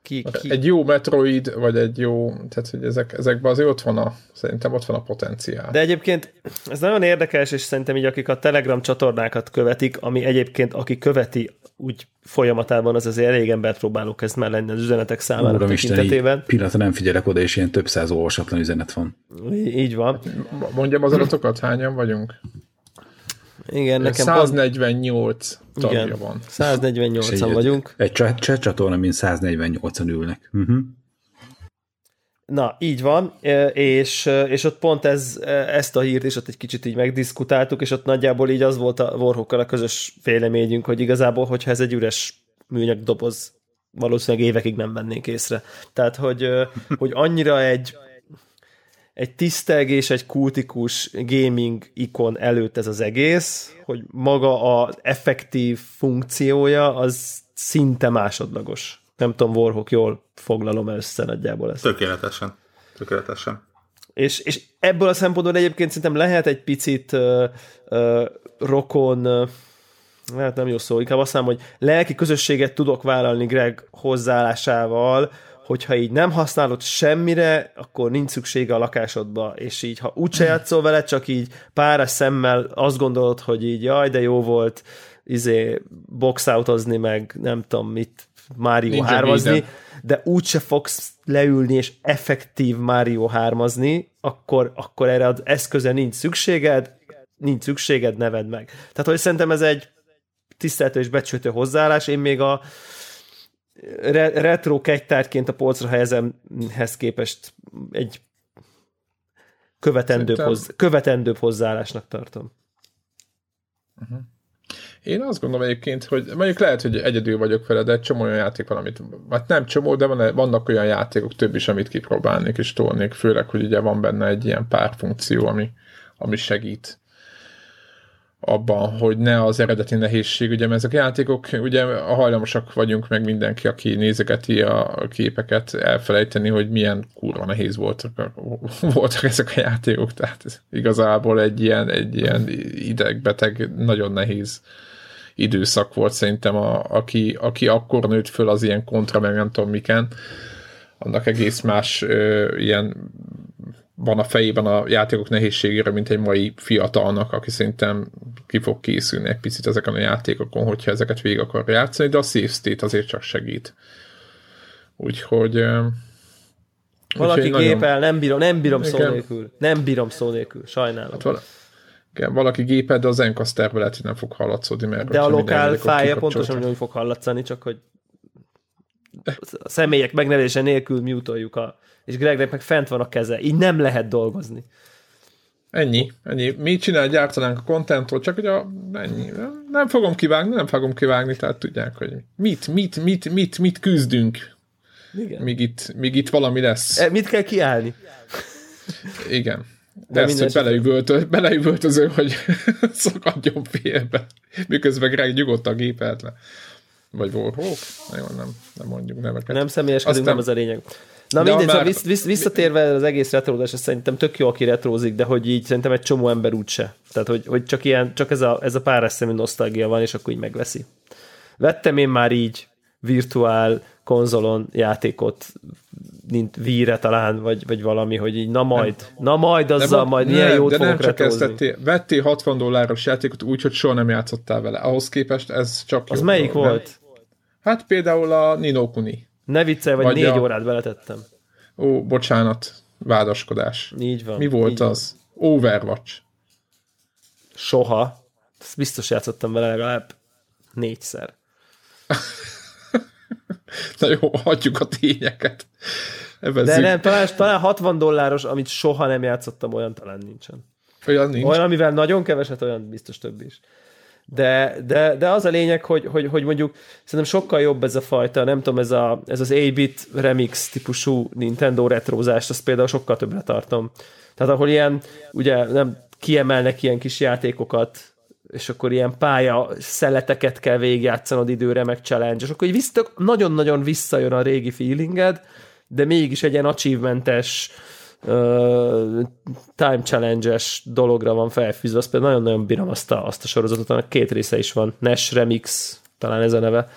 [SPEAKER 1] Ki,
[SPEAKER 2] Hát
[SPEAKER 1] ki?
[SPEAKER 2] Egy jó Metroid, vagy egy jó, tehát hogy ezek, ezekben azért ott van a, szerintem ott van a potenciál.
[SPEAKER 1] De egyébként ez nagyon érdekes, és szerintem így akik a Telegram csatornákat követik, ami egyébként aki követi úgy folyamatában, az azért elég embert próbáló kezd már lenni az üzenetek számára
[SPEAKER 3] Isten,
[SPEAKER 1] tekintetében.
[SPEAKER 3] így pillanatra nem figyelek oda, és ilyen több száz olvasatlan üzenet van.
[SPEAKER 1] Így, így van.
[SPEAKER 2] Mondjam az adatokat, hányan vagyunk?
[SPEAKER 1] Igen, nekem pont,
[SPEAKER 2] 148 tagja
[SPEAKER 1] igen,
[SPEAKER 2] van.
[SPEAKER 1] 148-an vagyunk.
[SPEAKER 3] Egy chat, chat csatorna, mint 148-an ülnek. Uh-huh.
[SPEAKER 1] Na, így van, e, és, és ott pont ez, ezt a hírt is ott egy kicsit így megdiskutáltuk, és ott nagyjából így az volt a Warhawkkal a közös véleményünk, hogy igazából, hogyha ez egy üres műanyag doboz, valószínűleg évekig nem vennénk észre. Tehát, hogy, hogy annyira egy, egy tisztelg és egy kultikus gaming ikon előtt ez az egész, hogy maga az effektív funkciója az szinte másodlagos. Nem tudom, Warhawk, jól foglalom össze nagyjából ezt.
[SPEAKER 4] Tökéletesen. Tökéletesen.
[SPEAKER 1] És, és ebből a szempontból egyébként szerintem lehet egy picit uh, uh, rokon, uh, hát nem jó szó, inkább azt mondom, hogy lelki közösséget tudok vállalni Greg hozzáállásával, hogyha így nem használod semmire, akkor nincs szüksége a lakásodba, és így, ha úgyse játszol vele, csak így pár szemmel azt gondolod, hogy így jaj, de jó volt izé boxoutozni, meg nem tudom mit, Mario
[SPEAKER 2] Nincs
[SPEAKER 1] hármazni,
[SPEAKER 2] minden.
[SPEAKER 1] de úgyse fogsz leülni és effektív Mario hármazni, akkor, akkor erre az eszköze nincs szükséged, nincs szükséged, neved meg. Tehát, hogy szerintem ez egy tiszteltő és becsültő hozzáállás, én még a re- retro kegytárként a polcra helyezemhez képest egy követendőbb,
[SPEAKER 2] Szerintem-
[SPEAKER 1] hoz, követendőbb hozzáállásnak tartom.
[SPEAKER 2] Én azt gondolom egyébként, hogy mondjuk lehet, hogy egyedül vagyok vele, de egy csomó olyan játék van, amit, hát nem csomó, de van, vannak olyan játékok több is, amit kipróbálnék és tolnék, főleg, hogy ugye van benne egy ilyen pár funkció, ami, ami segít abban, hogy ne az eredeti nehézség, ugye, mert ezek a játékok, ugye a hajlamosak vagyunk meg mindenki, aki nézegeti a képeket, elfelejteni, hogy milyen kurva nehéz voltak, voltak ezek a játékok, tehát ez igazából egy ilyen, egy ilyen idegbeteg, nagyon nehéz időszak volt szerintem, a, aki, aki akkor nőtt föl az ilyen kontra, meg nem tudom miken, annak egész más ö, ilyen van a fejében a játékok nehézségére, mint egy mai fiatalnak, aki szerintem ki fog készülni egy picit ezeken a játékokon, hogyha ezeket végig akar játszani, de a save state azért csak segít. Úgyhogy...
[SPEAKER 1] Valaki
[SPEAKER 2] úgyhogy nagyon-
[SPEAKER 1] gépel, nem bírom, nem bírom szó
[SPEAKER 2] Igen.
[SPEAKER 1] nélkül. Nem bírom szó nélkül, sajnálom.
[SPEAKER 2] Hát vala, igen, valaki gépel, de az Encasterbe lehet, hogy nem fog hallatszódni, mert
[SPEAKER 1] De a lokál fája pontosan úgy fog hallatszani, csak hogy a személyek megnevezése nélkül mutoljuk a és Gregnek meg fent van a keze. Így nem lehet dolgozni.
[SPEAKER 2] Ennyi, ennyi. Mi csinál, gyártanánk a contentról, csak hogy a, ennyi. Nem, fogom kivágni, nem fogom kivágni, tehát tudják, hogy mit, mit, mit, mit, mit küzdünk,
[SPEAKER 1] Igen.
[SPEAKER 2] míg itt, míg itt valami lesz.
[SPEAKER 1] E, mit kell kiállni?
[SPEAKER 2] Igen. De,
[SPEAKER 1] De
[SPEAKER 2] ezt, hogy beleüvöltö, beleüvöltöző, hogy szakadjon félbe, miközben Greg nyugodtan gépelt le. Vagy Warhawk? Jó, nem, nem mondjuk neveket.
[SPEAKER 1] Nem személyeskedünk,
[SPEAKER 2] Aztán-
[SPEAKER 1] nem az a lényeg. Na
[SPEAKER 2] De
[SPEAKER 1] mindegy,
[SPEAKER 2] már-
[SPEAKER 1] szóval vissz, vissz, visszatérve az egész retrózás, szerintem tök jó, aki retrózik, de hogy így szerintem egy csomó ember úgyse. Tehát, hogy, hogy csak, ilyen, csak ez a, ez a pár eszemű nosztalgia van, és akkor így megveszi. Vettem én már így virtuál konzolon játékot, mint víre talán, vagy, vagy valami, hogy így na majd, na majd azzal,
[SPEAKER 2] van-
[SPEAKER 1] majd milyen
[SPEAKER 2] nem,
[SPEAKER 1] jót
[SPEAKER 2] de nem csak ezt
[SPEAKER 1] retrózni.
[SPEAKER 2] vettél, vettél 60 dolláros játékot úgy, hogy soha nem játszottál vele. Ahhoz képest ez csak
[SPEAKER 1] Az melyik
[SPEAKER 2] dolog, nem?
[SPEAKER 1] volt?
[SPEAKER 2] Hát például a Nino Kuni.
[SPEAKER 1] Ne viccelj, vagy,
[SPEAKER 2] Vagy
[SPEAKER 1] négy
[SPEAKER 2] a-
[SPEAKER 1] órát beletettem.
[SPEAKER 2] Ó, bocsánat, vádaskodás.
[SPEAKER 1] Így van.
[SPEAKER 2] Mi volt
[SPEAKER 1] így van.
[SPEAKER 2] az? Overwatch.
[SPEAKER 1] Soha. Ezt biztos játszottam vele legalább négyszer.
[SPEAKER 2] Na jó, hagyjuk a tényeket. Ebben
[SPEAKER 1] De nem, talán, talán 60 dolláros, amit soha nem játszottam, olyan talán nincsen.
[SPEAKER 2] Olyan nincs.
[SPEAKER 1] Olyan, amivel nagyon keveset, olyan biztos több is. De, de, de az a lényeg, hogy, hogy, hogy mondjuk szerintem sokkal jobb ez a fajta, nem tudom, ez, a, ez az 8-bit remix típusú Nintendo retrózást, azt például sokkal többre tartom. Tehát ahol ilyen, ugye nem kiemelnek ilyen kis játékokat, és akkor ilyen pálya szeleteket kell végigjátszanod időre, meg challenge, és akkor így vissza, nagyon-nagyon visszajön a régi feelinged, de mégis egy ilyen achievementes, uh, time challenge-es dologra van felfűzve, azt például nagyon-nagyon bírom azt a, azt a sorozatot, annak két része is van, NES Remix, talán ez a neve,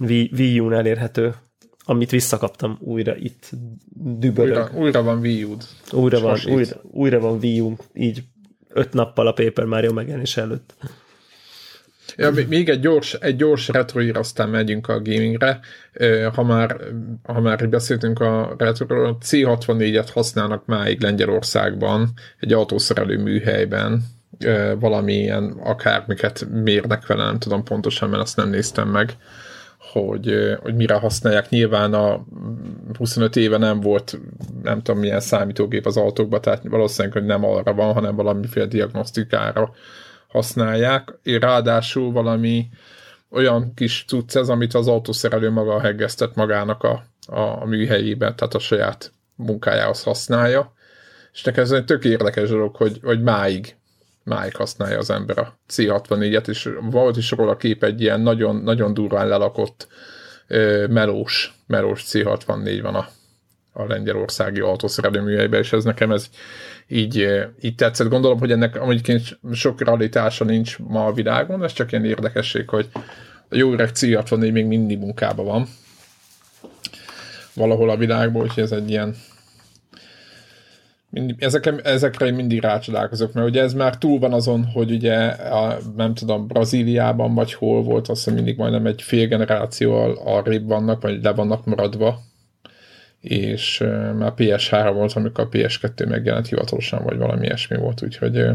[SPEAKER 1] Wii, Wii U-n elérhető. amit visszakaptam újra itt dübörög.
[SPEAKER 2] Újra, újra van Wii U-d.
[SPEAKER 1] Újra van, újra, újra van Wii U, így öt nappal a Paper Mario megjelenés előtt.
[SPEAKER 2] Ja, még egy gyors, egy gyors retroír, aztán megyünk a gamingre. Ha már, ha már beszéltünk a retroról, C64-et használnak máig Lengyelországban, egy autószerelő műhelyben, valamilyen akármiket mérnek vele, nem tudom pontosan, mert azt nem néztem meg, hogy, hogy mire használják. Nyilván a 25 éve nem volt nem tudom milyen számítógép az autókban, tehát valószínűleg, hogy nem arra van, hanem valamiféle diagnosztikára használják. Ráadásul valami olyan kis cucc ez, amit az autószerelő maga heggeztet magának a, a, a műhelyében, tehát a saját munkájához használja. És nekem ez egy tök érdekes dolog, hogy, hogy máig, máig használja az ember a C64-et, és volt is róla kép egy ilyen nagyon, nagyon durván lelakott melós, melós C64 van a, a lengyelországi autószerelő műhelyben, és ez nekem ez így, így tetszett. Gondolom, hogy ennek amúgyként sok realitása nincs ma a világon, ez csak ilyen érdekesség, hogy a jó öreg c még mindig munkában van valahol a világban, úgyhogy ez egy ilyen mindig, ezekre, ezekre én mindig rácsodálkozok, mert ugye ez már túl van azon, hogy ugye a, nem tudom, Brazíliában vagy hol volt, azt hiszem mindig majdnem egy fél generációval arrébb vannak, vagy le vannak maradva és már PS3 volt, amikor a PS2 megjelent hivatalosan, vagy valami ilyesmi volt, úgyhogy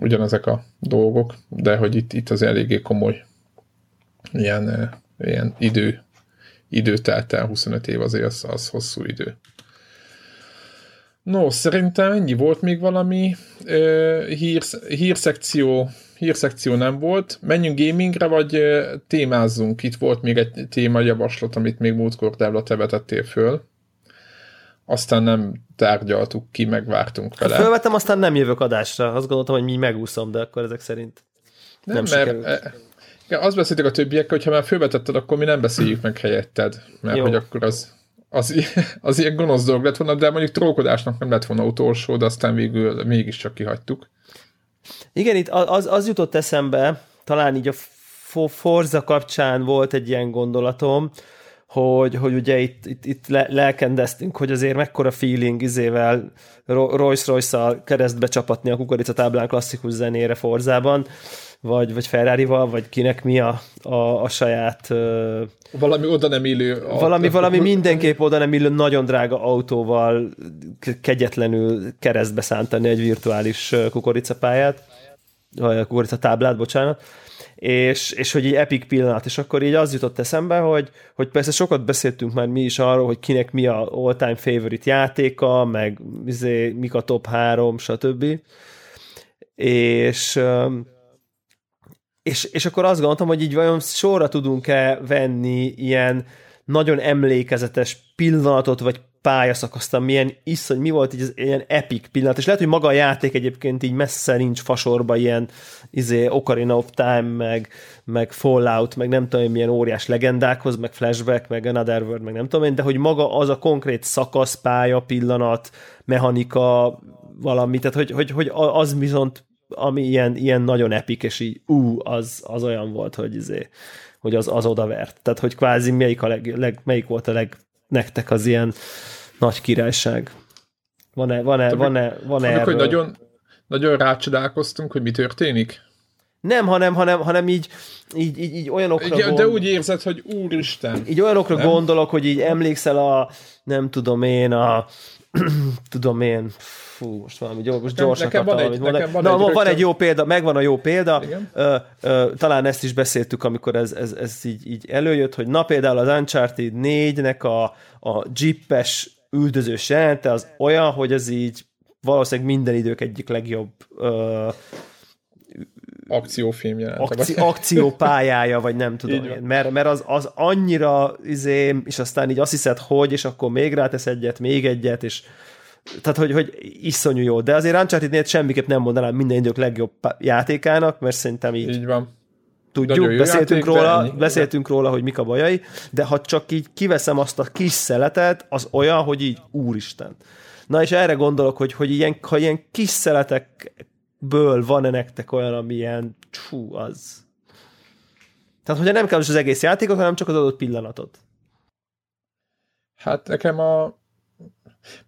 [SPEAKER 2] ugyanezek a dolgok, de hogy itt, itt az eléggé komoly ilyen, ilyen idő, idő telt el, 25 év azért az, az hosszú idő. No, szerintem ennyi volt még valami uh, hír, hírszekció, hírszekció nem volt. Menjünk gamingre, vagy uh, témázzunk? Itt volt még egy témajavaslat, amit még múltkor Devla te vetettél föl aztán nem tárgyaltuk ki, megvártunk vele.
[SPEAKER 1] Fölvettem, aztán nem jövök adásra. Azt gondoltam, hogy mi megúszom, de akkor ezek szerint nem, nem mert sikerült. E,
[SPEAKER 2] igen, azt beszéltek a többiek, hogy ha már fölvetetted, akkor mi nem beszéljük meg helyetted, mert Jó. hogy akkor az, az, az ilyen gonosz dolog lett volna, de mondjuk trókodásnak nem lett volna utolsó, de aztán végül mégiscsak kihagytuk.
[SPEAKER 1] Igen, itt az, az jutott eszembe, talán így a Forza kapcsán volt egy ilyen gondolatom, hogy, hogy ugye itt, itt, itt le, lelkendeztünk, hogy azért mekkora feeling izével Rolls-Royce-szal keresztbe csapatni a kukoricatáblán klasszikus zenére Forzában, vagy, vagy Ferrari-val, vagy kinek mi a, a, a saját...
[SPEAKER 2] Valami oda nem illő...
[SPEAKER 1] Valami, valami mindenképp oda nem illő, nagyon drága autóval kegyetlenül keresztbe szántani egy virtuális kukoricapályát, vagy a kukoricatáblát, bocsánat. És, és hogy egy epic pillanat, és akkor így az jutott eszembe, hogy, hogy persze sokat beszéltünk már mi is arról, hogy kinek mi a all-time favorite játéka, meg izé, mik a top 3, stb. És, és, és akkor azt gondoltam, hogy így vajon sorra tudunk-e venni ilyen nagyon emlékezetes pillanatot, vagy pályaszakasztam, milyen iszony, mi volt így az ilyen epic pillanat, és lehet, hogy maga a játék egyébként így messze nincs fasorba ilyen izé, Ocarina of Time, meg, meg Fallout, meg nem tudom, milyen óriás legendákhoz, meg Flashback, meg Another World, meg nem tudom én, de hogy maga az a konkrét szakasz, pálya, pillanat, mechanika, valami, tehát hogy, hogy, hogy az viszont ami ilyen, ilyen nagyon epik, és így ú, az, az olyan volt, hogy izé, hogy az, az odavert. Tehát, hogy kvázi melyik, a leg, leg, melyik volt a leg nektek az ilyen nagy királyság? Van-e, van-e, van-e, van-e
[SPEAKER 2] erről? hogy nagyon, nagyon rácsodálkoztunk, hogy mi történik?
[SPEAKER 1] Nem, hanem, hanem, hanem így, így, így, így olyanokra
[SPEAKER 2] ja, De úgy érzed, hogy úristen.
[SPEAKER 1] Így olyanokra nem? gondolok, hogy így emlékszel a, nem tudom én, a tudom én, fú, most valami gyors, most gyorsan nekem van egy, nekem van, Na, egy van egy jó példa, megvan a jó példa, ö, ö, talán ezt is beszéltük, amikor ez, ez, ez így, így előjött, hogy na például az Uncharted 4-nek a, a jeepes üldözős jelente az olyan, hogy ez így valószínűleg minden idők egyik legjobb ö,
[SPEAKER 2] akciófilm jelent.
[SPEAKER 1] Akci, akciópályája, vagy nem tudom én. Mert, mert az, az annyira izé, és aztán így azt hiszed, hogy, és akkor még rátesz egyet, még egyet, és tehát, hogy, hogy iszonyú jó. De azért uncharted semmiképp nem mondanám minden idők legjobb játékának, mert szerintem így,
[SPEAKER 2] így van.
[SPEAKER 1] tudjuk, beszéltünk, játék, róla, ennyi. beszéltünk róla, hogy mik a bajai, de ha csak így kiveszem azt a kis szeletet, az olyan, hogy így úristen. Na és erre gondolok, hogy, hogy ilyen, ha ilyen kis szeletekből van-e nektek olyan, ami ilyen, csú, az. Tehát, hogyha nem kell az egész játékot, hanem csak az adott pillanatot.
[SPEAKER 2] Hát nekem a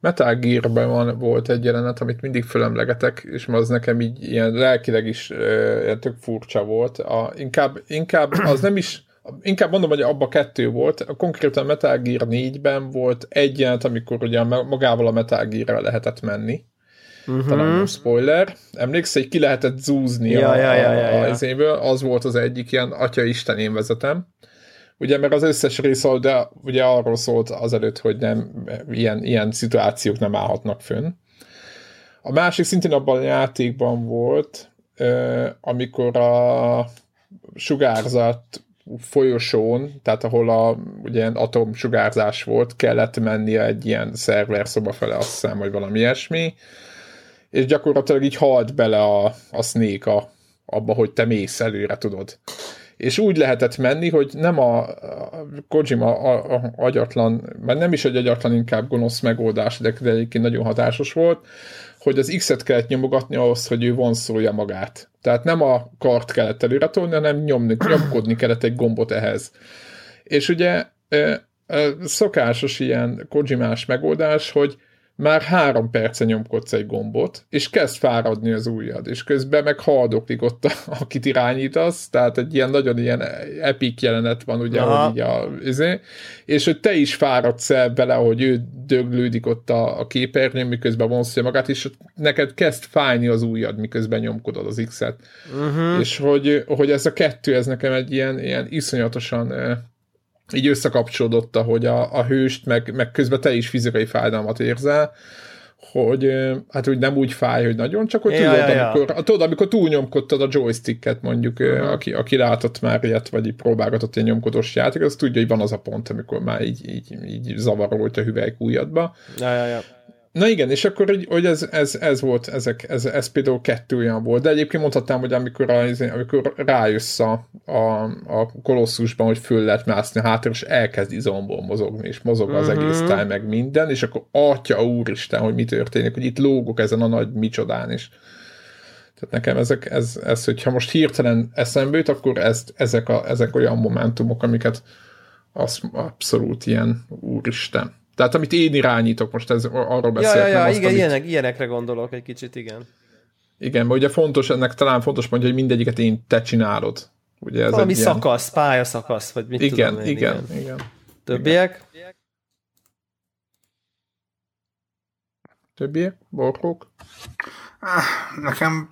[SPEAKER 2] Metal Gear-ben van, volt egy jelenet, amit mindig fölemlegetek, és az nekem így ilyen lelkileg is uh, tök furcsa volt. A, inkább, inkább az nem is inkább mondom, hogy abba kettő volt. Konkrétan Metal Gear 4-ben volt egy jelent, amikor ugye magával a Metal gear lehetett menni. Uh-huh. Talán nem spoiler. Emlékszel, hogy ki lehetett zúzni
[SPEAKER 1] ja,
[SPEAKER 2] a,
[SPEAKER 1] ja, ja, ja,
[SPEAKER 2] ja. Az, évből? az volt az egyik ilyen, atya Isten, én vezetem. Ugye, mert az összes rész, de ugye arról szólt azelőtt, hogy nem, ilyen, ilyen szituációk nem állhatnak fönn. A másik szintén abban a játékban volt, amikor a sugárzat folyosón, tehát ahol a ugye atomsugárzás volt, kellett mennie egy ilyen szerver szoba fele, azt hiszem, vagy valami ilyesmi, és gyakorlatilag így halt bele a, a Snake a, abba, hogy te mész előre, tudod. És úgy lehetett menni, hogy nem a, a Kojima a, a, agyatlan, mert nem is egy agyatlan, inkább gonosz megoldás, de, de egyébként nagyon hatásos volt, hogy az X-et kellett nyomogatni ahhoz, hogy ő vonszolja magát. Tehát nem a kart kellett előre tolni, hanem nyomni, nyomkodni kellett egy gombot ehhez. És ugye szokásos ilyen Kojimás megoldás, hogy már három perce nyomkodsz egy gombot, és kezd fáradni az ujjad, és közben meg haldoklik ott, a, akit irányítasz, tehát egy ilyen nagyon ilyen epic jelenet van, ugye, Aha. hogy így a, izé, és hogy te is fáradsz el bele, hogy ő döglődik ott a, a képernyőn, miközben vonszolja magát, és neked kezd fájni az ujjad, miközben nyomkodod az X-et. Uh-huh. És hogy, hogy ez a kettő, ez nekem egy ilyen, ilyen iszonyatosan így összekapcsolódott, hogy a, a hőst, meg, meg közben te is fizikai fájdalmat érzel, hogy hát úgy nem úgy fáj, hogy nagyon, csak hogy ja, tudod, ja, ja. amikor, tudod, amikor túlnyomkodtad a joysticket mondjuk, uh-huh. aki, aki látott már ilyet, vagy próbálgatott egy nyomkodós játék, az tudja, hogy van az a pont, amikor már így, így, így zavaró, hogy a hüvelyk ujjadba.
[SPEAKER 1] Ja, ja, ja.
[SPEAKER 2] Na igen, és akkor hogy, hogy ez, ez, ez, volt, ezek, ez, ez például kettő olyan volt, de egyébként mondhatnám, hogy amikor, a, amikor rájössz a, a, a kolosszusban, hogy föl lehet mászni a hátra, és elkezd izomból mozogni, és mozog az uh-huh. egész táj, meg minden, és akkor atya úristen, hogy mi történik, hogy itt lógok ezen a nagy micsodán is. Tehát nekem ezek, ez, ez, hogyha most hirtelen eszembe jut, akkor ez, ezek, a, ezek olyan momentumok, amiket az abszolút ilyen úristen. Tehát amit én irányítok, most ez arról beszélek.
[SPEAKER 1] Ja, ja, ja azt, igen, amit... ilyenek, ilyenekre gondolok egy kicsit, igen.
[SPEAKER 2] Igen, mert ugye fontos, ennek talán fontos mondja, hogy mindegyiket én te csinálod. Ugye ez
[SPEAKER 1] Valami szakasz, ilyen... pályaszakasz, vagy mit
[SPEAKER 2] igen,
[SPEAKER 1] tudom
[SPEAKER 2] én, igen, igen, igen.
[SPEAKER 1] Többiek?
[SPEAKER 2] Igen. Többiek? Borkók?
[SPEAKER 4] Nekem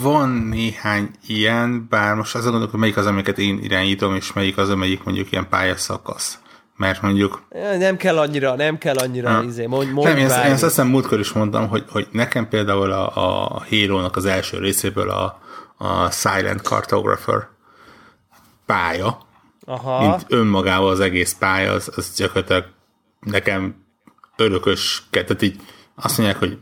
[SPEAKER 4] van néhány ilyen, bár most azon gondolok, hogy melyik az, amiket én irányítom, és melyik az, amelyik mondjuk ilyen pályaszakasz mert mondjuk...
[SPEAKER 1] Nem kell annyira, nem kell annyira, ha. izé, mondj, mondj Nem,
[SPEAKER 4] én, én azt hiszem múltkor is mondtam, hogy, hogy nekem például a, a Halo-nak az első részéből a, a Silent Cartographer pálya, Aha. mint önmagával az egész pálya, az, az gyakorlatilag nekem örökös, tehát így azt mondják, hogy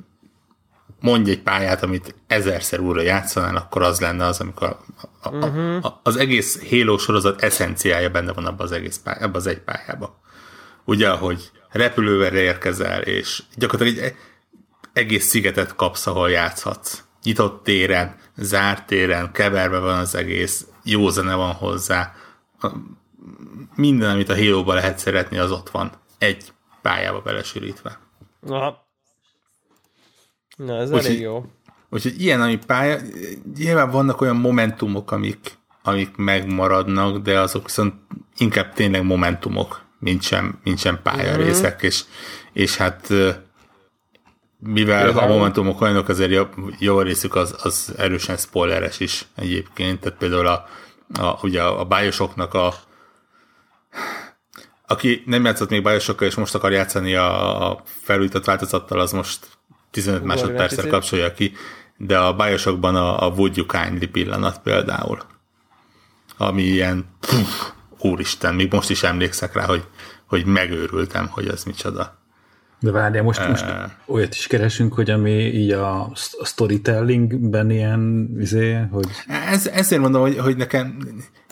[SPEAKER 4] mondj egy pályát, amit ezerszer újra játszanál, akkor az lenne az, amikor a, a, uh-huh. a, az egész Halo sorozat eszenciája benne van abban az egész pály, abban az egy pályában. Ugye, hogy repülővel érkezel, és gyakorlatilag egy egész szigetet kapsz, ahol játszhatsz. Nyitott téren, zárt téren, keverve van az egész, jó zene van hozzá. Minden, amit a halo lehet szeretni, az ott van. Egy pályába belesűrítve.
[SPEAKER 1] Aha. Na, ez Úgyhogy, elég jó.
[SPEAKER 4] Úgyhogy ilyen, ami pálya, nyilván vannak olyan momentumok, amik, amik megmaradnak, de azok viszont inkább tényleg momentumok, mint sem, mint sem pályarészek, mm-hmm. és, és hát mivel a momentumok olyanok, azért jó, jó részük az, az erősen spoileres is egyébként, tehát például a, a, ugye a bájosoknak a aki nem játszott még bájosokkal, és most akar játszani a, a felújított változattal, az most 15 Ugor, másodperccel kapcsolja ki, de a bájosokban a, a Would You Kindly pillanat például, ami ilyen pff, úristen, még most is emlékszek rá, hogy, hogy megőrültem, hogy az micsoda.
[SPEAKER 3] De várjál, most, uh, most olyat is keresünk, hogy ami így a, a storytellingben ilyen, izé, hogy...
[SPEAKER 4] Ez, ezért mondom, hogy, hogy nekem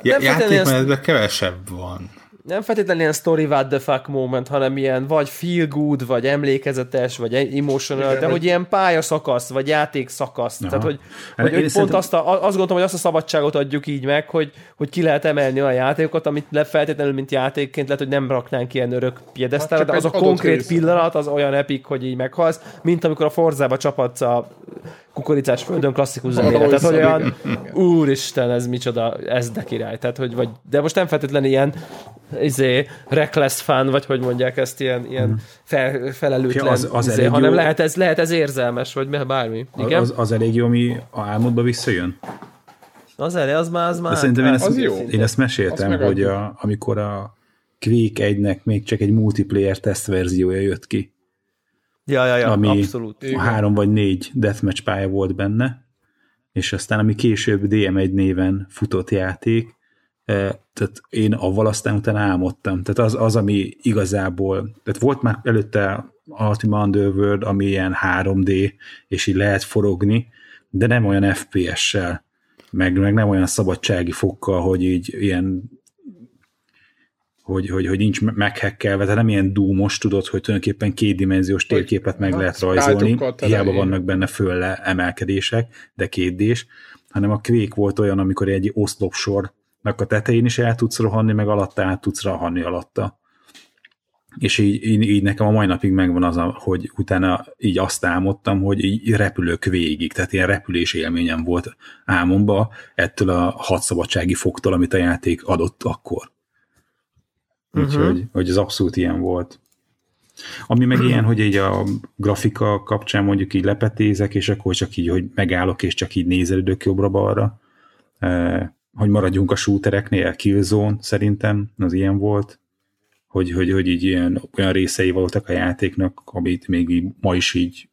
[SPEAKER 4] játékmenetben ezt... kevesebb van.
[SPEAKER 1] Nem feltétlenül ilyen story what the fuck moment, hanem ilyen vagy feel good, vagy emlékezetes, vagy emotional, Igen, de hogy ilyen pályaszakasz, vagy játék szakasz. Aha. Tehát, hogy, hát hogy, hogy pont szerintem... azt, a, azt gondolom, hogy azt a szabadságot adjuk így meg, hogy, hogy ki lehet emelni olyan játékokat, amit le feltétlenül, mint játékként lehet, hogy nem raknánk ilyen örök piedesztára, hát de az a konkrét rész. pillanat az olyan epik, hogy így meghalsz, mint amikor a Forzába csapatsz a kukoricás földön klasszikus zenére. Tehát, hogy olyan, úristen, ez micsoda, ez de király. Tehát, hogy, vagy, de most nem feltétlenül ilyen izé, reckless fan, vagy hogy mondják ezt, ilyen, ilyen hmm. fel, felelőtlen,
[SPEAKER 3] az, az
[SPEAKER 1] izé, hanem jó, lehet, ez, lehet ez érzelmes, vagy bármi.
[SPEAKER 3] Igen? Az, az elég jó, ami a álmodba visszajön?
[SPEAKER 1] Az elég, az már, az már... De
[SPEAKER 3] szerintem én ezt, az jó. én ezt meséltem, hogy a, amikor a Quake 1-nek még csak egy multiplayer tesztverziója jött ki,
[SPEAKER 1] Ja, ja, ja,
[SPEAKER 3] ami
[SPEAKER 1] abszolút.
[SPEAKER 3] három vagy négy deathmatch pálya volt benne, és aztán ami később DM1 néven futott játék, eh, tehát én avval aztán utána álmodtam. Tehát az, az ami igazából, tehát volt már előtte Ultima Underworld, ami ilyen 3D, és így lehet forogni, de nem olyan FPS-sel, meg, meg nem olyan szabadsági fokkal, hogy így ilyen hogy, hogy, hogy nincs meghekkelve, tehát nem ilyen dúmos, tudod, hogy tulajdonképpen kétdimenziós térképet meg hát, lehet rajzolni, hiába vannak benne fölle emelkedések, de kétdés, hanem a kvék volt olyan, amikor egy oszlopsornak a tetején is el tudsz rohanni, meg alatta át tudsz rohanni alatta. És így, így, így nekem a mai napig megvan az, a, hogy utána így azt álmodtam, hogy így repülök végig, tehát ilyen repülés élményem volt álmomba ettől a hadszabadsági fogtól, amit a játék adott akkor. Úgyhogy uh-huh. hogy ez abszolút ilyen volt. Ami meg ilyen, hogy így a grafika kapcsán mondjuk így lepetézek, és akkor csak így, hogy megállok, és csak így nézelődök jobbra-balra. Eh, hogy maradjunk a shootereknél, Killzone szerintem, az ilyen volt. Hogy, hogy, hogy így ilyen, olyan részei voltak a játéknak, amit még így, ma is így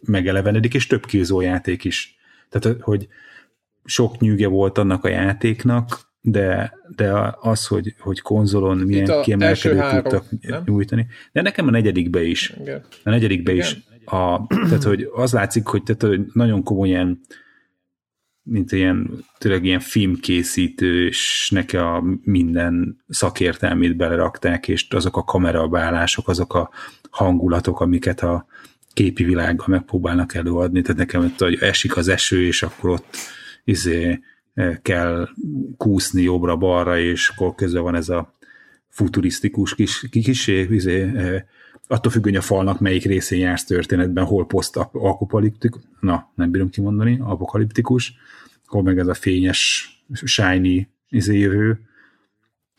[SPEAKER 3] megelevenedik, és több Killzone játék is. Tehát, hogy sok nyűge volt annak a játéknak, de, de az, hogy, hogy konzolon milyen kiemelkedőt tudtak nem? nyújtani. De nekem a negyedikbe is. Igen. A negyedikbe Igen. is. A, tehát, hogy az látszik, hogy, tehát, hogy nagyon komolyan mint ilyen, tényleg ilyen filmkészítő, és neki a minden szakértelmét belerakták, és azok a kamerabálások, azok a hangulatok, amiket a képi világgal megpróbálnak előadni, tehát nekem, hogy esik az eső, és akkor ott izé, kell kúszni jobbra-balra, és akkor közben van ez a futurisztikus kis, kis izé, attól függően a falnak melyik részén jársz történetben, hol post-apokaliptikus, na, nem bírom kimondani, apokaliptikus, hol meg ez a fényes, shiny izé jövő,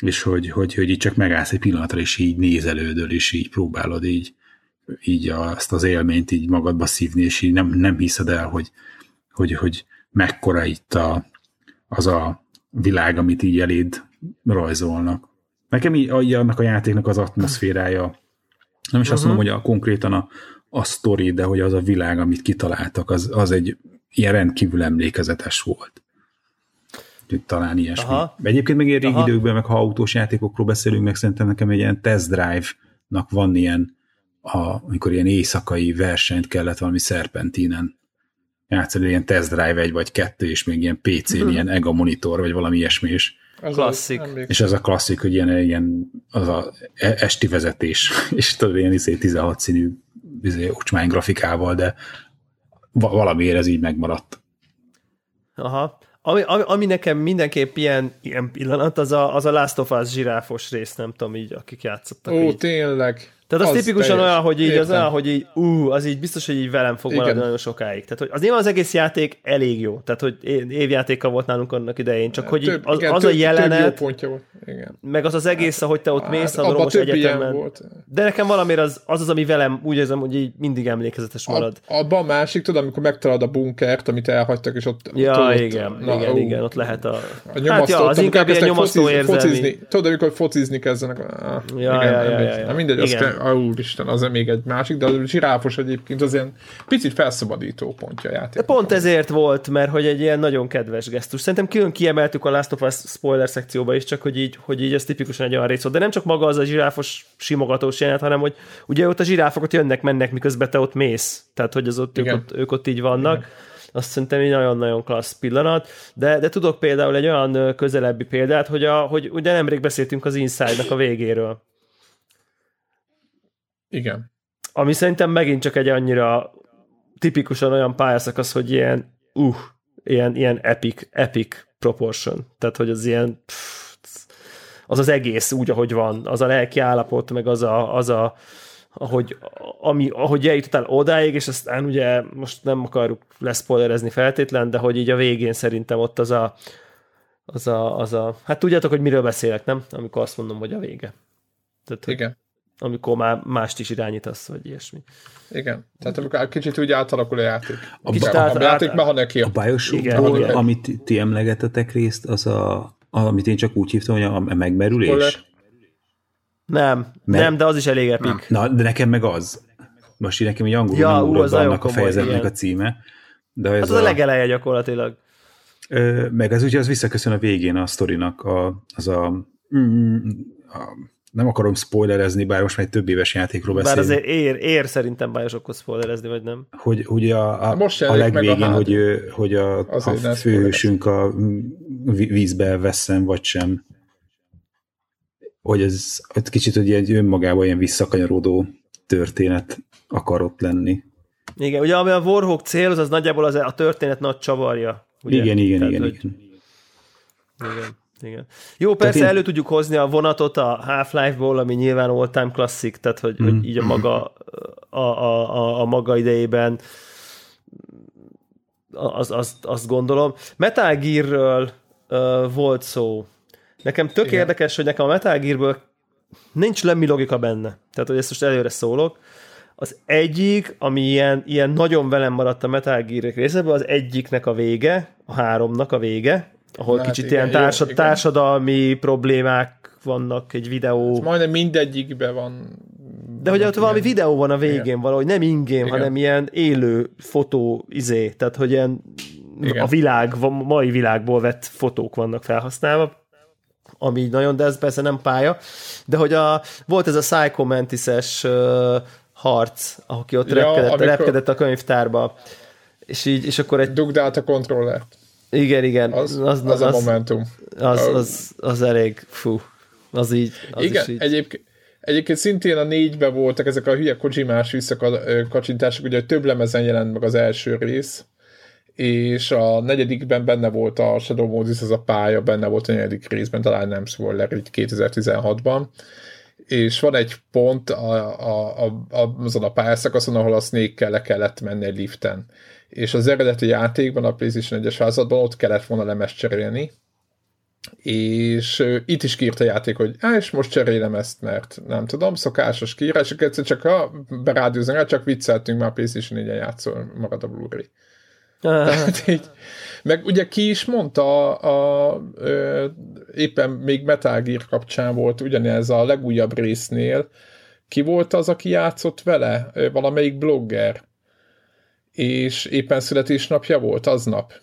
[SPEAKER 3] és hogy, hogy, hogy így csak megállsz egy pillanatra, és így nézelődöl, és így próbálod így, így azt az élményt így magadba szívni, és így nem, nem hiszed el, hogy, hogy, hogy mekkora itt a, az a világ, amit így eléd rajzolnak. Nekem így, annak a játéknak az atmoszférája, nem is uh-huh. azt mondom, hogy a, konkrétan a, a sztori, de hogy az a világ, amit kitaláltak, az, az egy ilyen rendkívül emlékezetes volt. talán ilyesmi. Aha. Egyébként meg ilyen régi Aha. időkben, meg ha autós játékokról beszélünk, meg szerintem nekem egy ilyen test drive-nak van ilyen, a, amikor ilyen éjszakai versenyt kellett valami szerpentinen játszani, ilyen test drive egy vagy kettő, és még ilyen PC-n, hmm. ilyen EGA monitor, vagy valami ilyesmi, és
[SPEAKER 1] az klasszik.
[SPEAKER 3] És ez a klasszik, hogy ilyen, ilyen az a e- esti vezetés, és tudod, ilyen izé 16 színű izé, ucsmány grafikával, de valamiért ez így megmaradt.
[SPEAKER 1] Aha. Ami, ami, ami nekem mindenképp ilyen, ilyen pillanat, az a, az a Last of Us zsiráfos rész, nem tudom így, akik játszottak.
[SPEAKER 2] Ó,
[SPEAKER 1] így.
[SPEAKER 2] tényleg.
[SPEAKER 1] Tehát az, az tipikusan teljes. olyan, hogy így, az olyan, hogy így, ú, az így biztos, hogy így velem fog maradni nagyon sokáig. Tehát, hogy az nyilván az egész játék elég jó. Tehát, hogy évjátéka volt nálunk annak idején, csak hogy több, az, igen, az több, a jelenet, több jó pontja volt. Igen. meg az az egész, ahogy te ott hát, mész a romos egyetemen. Volt. De nekem valamiért az, az az, ami velem úgy érzem, hogy így mindig emlékezetes marad.
[SPEAKER 2] A, abban a másik, tudod, amikor megtalálod a bunkert, amit elhagytak, és ott...
[SPEAKER 1] Ja,
[SPEAKER 2] tudod,
[SPEAKER 1] igen, na, igen, ó, igen, ott lehet a... a hát ja, az inkább ilyen nyomasztó érzelmi.
[SPEAKER 2] Tudod, amikor focizni kezdenek. Ja, ja, ja, ja. Mindegy, az, úristen, az még egy másik, de a zsiráfos egyébként az ilyen picit felszabadító pontja a játék.
[SPEAKER 1] Pont ezért volt, mert hogy egy ilyen nagyon kedves gesztus. Szerintem külön kiemeltük a Last of Us spoiler szekcióba is, csak hogy így, hogy így ez tipikusan egy olyan rész volt. De nem csak maga az a zsiráfos simogatós jelenet, hanem hogy ugye ott a zsiráfok ott jönnek, mennek, miközben te ott mész. Tehát, hogy az ott, ők ott, ők ott így vannak. Igen azt szerintem egy nagyon-nagyon klassz pillanat, de, de tudok például egy olyan közelebbi példát, hogy, a, hogy ugye nemrég beszéltünk az Inside-nak a végéről.
[SPEAKER 2] Igen.
[SPEAKER 1] Ami szerintem megint csak egy annyira tipikusan olyan pályaszakasz, hogy ilyen, uh, ilyen, ilyen epic, epic proportion. Tehát, hogy az ilyen pff, az az egész úgy, ahogy van, az a lelki állapot, meg az a, az a ahogy, ami, ahogy eljutottál odáig, és aztán ugye most nem akarjuk leszpoilerezni feltétlen, de hogy így a végén szerintem ott az a, az a, az a hát tudjátok, hogy miről beszélek, nem? Amikor azt mondom, hogy a vége. Tehát,
[SPEAKER 2] Igen.
[SPEAKER 1] Amikor már mást is irányítasz, vagy ilyesmi.
[SPEAKER 2] Igen. Tehát amikor kicsit úgy átalakul a játék.
[SPEAKER 3] A,
[SPEAKER 1] Kicsit
[SPEAKER 2] a,
[SPEAKER 1] át-
[SPEAKER 2] a játék
[SPEAKER 1] át-
[SPEAKER 2] mechaniki.
[SPEAKER 3] A bioshock
[SPEAKER 1] Igen, igen.
[SPEAKER 3] amit ti emlegetetek részt, az a, amit én csak úgy hívtam, hogy a megmerülés.
[SPEAKER 2] Spoiler.
[SPEAKER 1] Nem,
[SPEAKER 3] Mert-
[SPEAKER 1] nem, de az is elég epik.
[SPEAKER 3] Na, de nekem meg az. Most így nekem egy angolul
[SPEAKER 1] Ja,
[SPEAKER 3] nem
[SPEAKER 1] az
[SPEAKER 3] ugrott annak a fejezetnek
[SPEAKER 1] igen.
[SPEAKER 3] a címe. De ez
[SPEAKER 1] Hát az a legeleje gyakorlatilag.
[SPEAKER 3] Ö, meg az ugye az visszaköszön a végén a sztorinak, a, az a, mm, a nem akarom spoilerezni, bár most már egy több éves játékról
[SPEAKER 1] Bár
[SPEAKER 3] beszélünk,
[SPEAKER 1] azért ér, ér szerintem Bioshockhoz spoilerezni, vagy nem?
[SPEAKER 3] hogy ugye a, a,
[SPEAKER 2] Most
[SPEAKER 3] a
[SPEAKER 2] a
[SPEAKER 3] legvégén,
[SPEAKER 2] HD.
[SPEAKER 3] hogy, hogy a, a
[SPEAKER 2] Azért
[SPEAKER 3] főhősünk a ví- vízbe vesszen, vagy sem. Hogy ez egy kicsit hogy egy önmagában ilyen visszakanyarodó történet akar ott lenni.
[SPEAKER 1] Igen, ugye ami a Warhawk cél, az, az nagyjából az a történet nagy csavarja. Ugye?
[SPEAKER 3] Igen, igen,
[SPEAKER 1] Tehát,
[SPEAKER 3] igen,
[SPEAKER 1] hogy-
[SPEAKER 3] igen.
[SPEAKER 1] igen. Igen. Jó, persze
[SPEAKER 3] én-
[SPEAKER 1] elő tudjuk hozni a vonatot a Half-Life-ból, ami nyilván all-time klasszik, tehát hogy, mm. hogy így a maga, a, a, a, a maga idejében az, azt, azt gondolom. Metal Gear-ről uh, volt szó. Nekem tök
[SPEAKER 2] Igen.
[SPEAKER 1] érdekes, hogy nekem a Metal Gear-ből nincs lemmi logika benne. Tehát, hogy ezt most előre szólok. Az egyik, ami ilyen, ilyen nagyon velem maradt a Metal Gear részeből, az egyiknek a vége, a háromnak a vége, ahol
[SPEAKER 2] Hát
[SPEAKER 1] kicsit
[SPEAKER 2] igen,
[SPEAKER 1] ilyen
[SPEAKER 2] jó,
[SPEAKER 1] társad,
[SPEAKER 2] igen.
[SPEAKER 1] társadalmi problémák vannak, egy videó.
[SPEAKER 2] Majdnem mindegyikben van.
[SPEAKER 1] De hogy ott valami
[SPEAKER 2] ilyen-
[SPEAKER 1] videó van a végén
[SPEAKER 2] Igen.
[SPEAKER 1] valahogy, nem ingém,
[SPEAKER 2] Igen.
[SPEAKER 1] hanem ilyen élő fotó izé, tehát hogy ilyen
[SPEAKER 2] Igen.
[SPEAKER 1] a világ, a mai világból vett fotók vannak felhasználva, ami így nagyon, de ez persze nem pálya, de hogy a, volt ez a Psycho Mantis-es uh, harc, aki ott
[SPEAKER 2] Ja,
[SPEAKER 1] repkedett,
[SPEAKER 2] amikor-
[SPEAKER 1] repkedett a könyvtárba, és így, és akkor egy,
[SPEAKER 2] Dugd át a kontrollert.
[SPEAKER 1] Igen, igen,
[SPEAKER 2] Az,
[SPEAKER 1] az,
[SPEAKER 2] az, az, a momentum.
[SPEAKER 1] az,
[SPEAKER 2] Ö,
[SPEAKER 1] az, az elég, fú, az így, az
[SPEAKER 2] Igen,
[SPEAKER 1] így.
[SPEAKER 2] egyébként, egyébként szintén a négyben voltak ezek a hülye Kojimás visszakacsintások, ugye több lemezen jelent meg az első rész, és a negyedikben benne volt a Shadow Moses, az a pálya, benne volt a negyedik részben, talán nem spoiler, így 2016-ban, és van egy pont a, a, a, a, azon a pályaszakaszon, ahol a snake le kellett menni egy liften. És az eredeti játékban, a PlayStation 1-es házadban ott kellett volna lemezt cserélni, és ö, itt is kiírt a játék, hogy á, és most cserélem ezt, mert nem tudom, szokásos kiírás, és egyszer csak ha berádiózunk rá, csak vicceltünk, már PlayStation 4-en játszol, marad a Blu-ray. Tehát így, meg ugye ki is mondta, a, a, ö, éppen még Metal Gear kapcsán volt ugyanez a legújabb résznél, ki volt az, aki játszott vele? Valamelyik blogger. És éppen születésnapja volt aznap.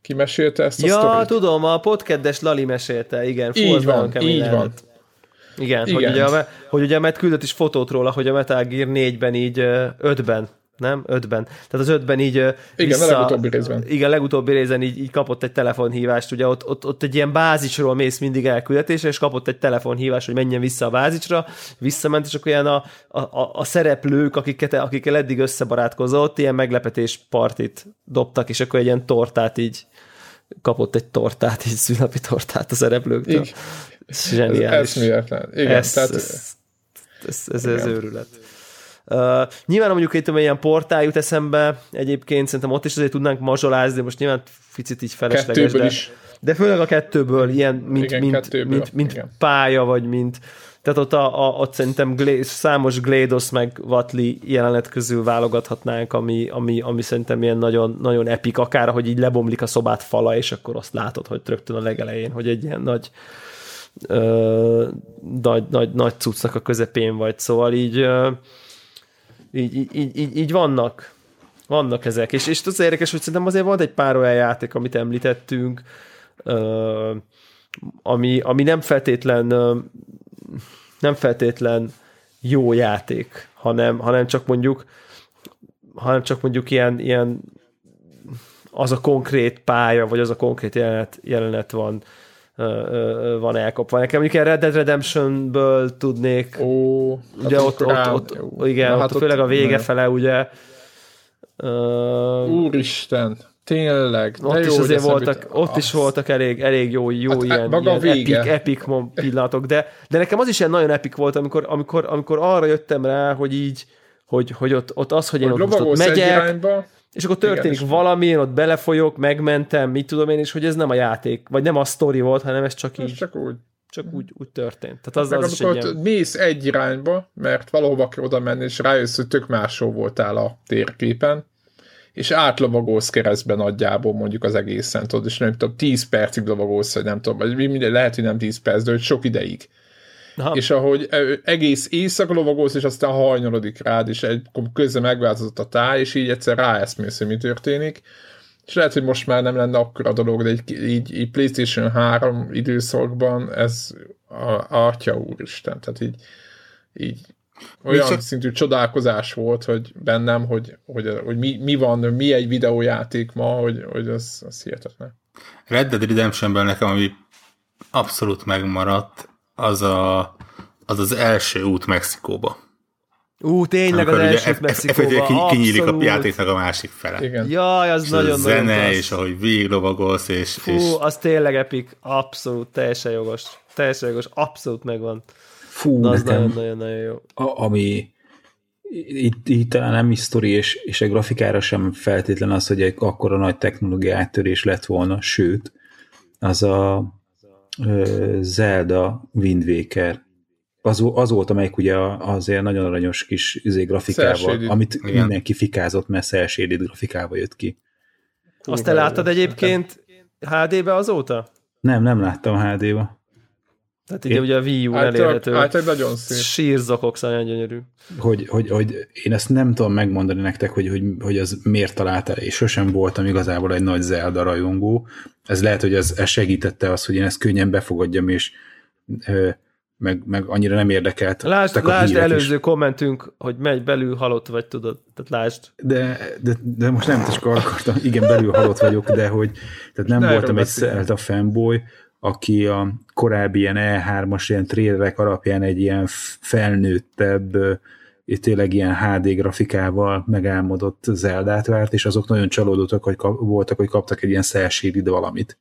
[SPEAKER 2] Ki mesélte ezt a
[SPEAKER 1] Ja,
[SPEAKER 2] sztorit?
[SPEAKER 1] tudom, a podcastes Lali mesélte, igen.
[SPEAKER 2] Így van, így
[SPEAKER 1] lehetett.
[SPEAKER 2] van.
[SPEAKER 1] Igen,
[SPEAKER 2] Igen.
[SPEAKER 1] Hogy, ugye, a- hogy ugye mert küldött is fotót róla, hogy a Metal Gear 4-ben így ö, 5-ben, nem? 5-ben. Tehát az 5-ben így
[SPEAKER 2] Igen, a legutóbbi részben.
[SPEAKER 1] Igen, legutóbbi részen így, így kapott egy telefonhívást, ugye ott, ott, ott egy ilyen bázisról mész mindig elküldetésre, és kapott egy telefonhívást, hogy menjen vissza a bázisra, visszament, és akkor ilyen a, a, a, a szereplők, akiket, akikkel eddig összebarátkozott, ilyen meglepetés partit dobtak, és akkor egy ilyen tortát így kapott egy tortát, így szünapi tortát a szereplőktől.
[SPEAKER 2] Igen.
[SPEAKER 1] Ez
[SPEAKER 2] Ez
[SPEAKER 1] zseniális.
[SPEAKER 2] eszméletlen. Igen,
[SPEAKER 1] ez,
[SPEAKER 2] tehát,
[SPEAKER 1] ez, ez, ez, ez őrület. Uh, nyilván mondjuk itt ilyen portál jut eszembe, egyébként szerintem ott is azért tudnánk mazsolázni, most nyilván picit így felesleges,
[SPEAKER 2] Kettőből
[SPEAKER 1] de,
[SPEAKER 2] is.
[SPEAKER 1] de főleg a kettőből, ilyen, mint,
[SPEAKER 2] Igen,
[SPEAKER 1] mint,
[SPEAKER 2] kettőből,
[SPEAKER 1] mint, mint
[SPEAKER 2] igen.
[SPEAKER 1] pálya, vagy mint tehát ott, a, a, ott szerintem Glé, számos Glédos meg Vatli jelenet közül válogathatnánk, ami, ami, ami szerintem ilyen nagyon, nagyon epik, akár, hogy így lebomlik a szobát fala, és akkor azt látod, hogy rögtön a legelején, hogy egy ilyen nagy ö, nagy, nagy, nagy cuccnak a közepén vagy, szóval így, ö, így, így, így, így, vannak. Vannak ezek, és, és az érdekes, hogy szerintem azért volt egy pár olyan játék, amit említettünk, ami, ami nem feltétlen nem feltétlen jó játék, hanem, hanem csak mondjuk hanem csak mondjuk ilyen, ilyen az a konkrét pálya, vagy az a konkrét jelenet, jelenet van van elkapva. Nekem mondjuk ilyen Red Dead Redemption-ből tudnék,
[SPEAKER 2] Ó,
[SPEAKER 1] ugye
[SPEAKER 2] hát
[SPEAKER 1] ott, ott, ott, ott, igen, Na, ott, hát főleg a vége fele, ugye.
[SPEAKER 2] Úristen, tényleg.
[SPEAKER 1] Ott is azért voltak, ott is voltak elég, elég jó, jó hát, ilyen, maga ilyen epic, epic pillanatok, de, de nekem az is ilyen nagyon epic volt, amikor, amikor, amikor arra jöttem rá, hogy így, hogy, hogy ott, ott az, hogy én hogy ott, ott megyek, és akkor történik Igen, valami, én ott belefolyok, megmentem, mit tudom én, és hogy ez nem a játék, vagy nem a sztori volt, hanem ez csak ez így.
[SPEAKER 2] Csak úgy.
[SPEAKER 1] Csak úgy, úgy történt. Tehát
[SPEAKER 2] az, az is egy ilyen... mész egy irányba, mert valahova kell oda menni, és rájössz, hogy tök máshol voltál a térképen, és átlovagolsz keresztben nagyjából mondjuk az egészen, tudod, és nem tudom, 10 percig lovagolsz, vagy nem tudom, vagy minden, lehet, hogy nem 10 perc, de hogy sok ideig. Aha. és ahogy egész éjszaka lovagolsz, és aztán hajnalodik rád, és egy, közben megváltozott a táj, és így egyszer ráeszmész, hogy mi történik. És lehet, hogy most már nem lenne akkora dolog, de így, így, így PlayStation 3 időszakban ez a, atya úristen, tehát így, így olyan csak... szintű csodálkozás volt, hogy bennem, hogy, hogy, hogy mi, mi van, mi egy videójáték ma, hogy, hogy az, az hihetetlen.
[SPEAKER 4] Red Dead Redemptionben nekem, ami abszolút megmaradt, az a, az, az első út Mexikóba.
[SPEAKER 1] Ú, tényleg Amikor az első út Mexikóba.
[SPEAKER 4] Ki, kinyílik a játéknak a másik fele.
[SPEAKER 1] Igen. Jaj, az nagyon-nagyon
[SPEAKER 4] zene, nagyon és ahogy végiglovagolsz, és...
[SPEAKER 1] Fú,
[SPEAKER 4] és...
[SPEAKER 1] az tényleg epik. Abszolút, teljesen jogos. Teljesen jogos, abszolút megvan.
[SPEAKER 3] Fú,
[SPEAKER 1] Na, az nagyon-nagyon jó.
[SPEAKER 3] A, ami itt, itt talán nem is sztori, és, és a grafikára sem feltétlen az, hogy egy akkora nagy technológia áttörés lett volna, sőt, az a Zelda Wind Waker. Az, az volt, amelyik ugye azért nagyon aranyos kis izé, grafikával, amit Igen. mindenki fikázott, mert cel grafikával jött ki.
[SPEAKER 1] Azt te láttad egyébként HD-be azóta?
[SPEAKER 3] Nem, nem láttam HD-ba.
[SPEAKER 1] Tehát ugye, ugye a Wii U elérhető.
[SPEAKER 2] Általában nagyon szép.
[SPEAKER 1] Sírzokok nagyon gyönyörű.
[SPEAKER 3] Hogy, hogy, hogy, én ezt nem tudom megmondani nektek, hogy, hogy, hogy az miért találta, és sosem voltam igazából egy nagy Zelda rajongó. Ez lehet, hogy ez, ez segítette az, hogy én ezt könnyen befogadjam, és ö, meg, meg annyira nem érdekelt.
[SPEAKER 1] Lásd, lásd előző is. kommentünk, hogy megy belül halott vagy, tudod. Tehát lásd.
[SPEAKER 3] De, de, de most nem csak akartam, igen, belül halott vagyok, de hogy tehát nem de voltam egy Zelda fanboy, aki a korábbi ilyen E3-as ilyen trailerek alapján egy ilyen felnőttebb, tényleg ilyen HD grafikával megálmodott Zeldát várt, és azok nagyon csalódottak, hogy kap, voltak, hogy kaptak egy ilyen szelsérid valamit.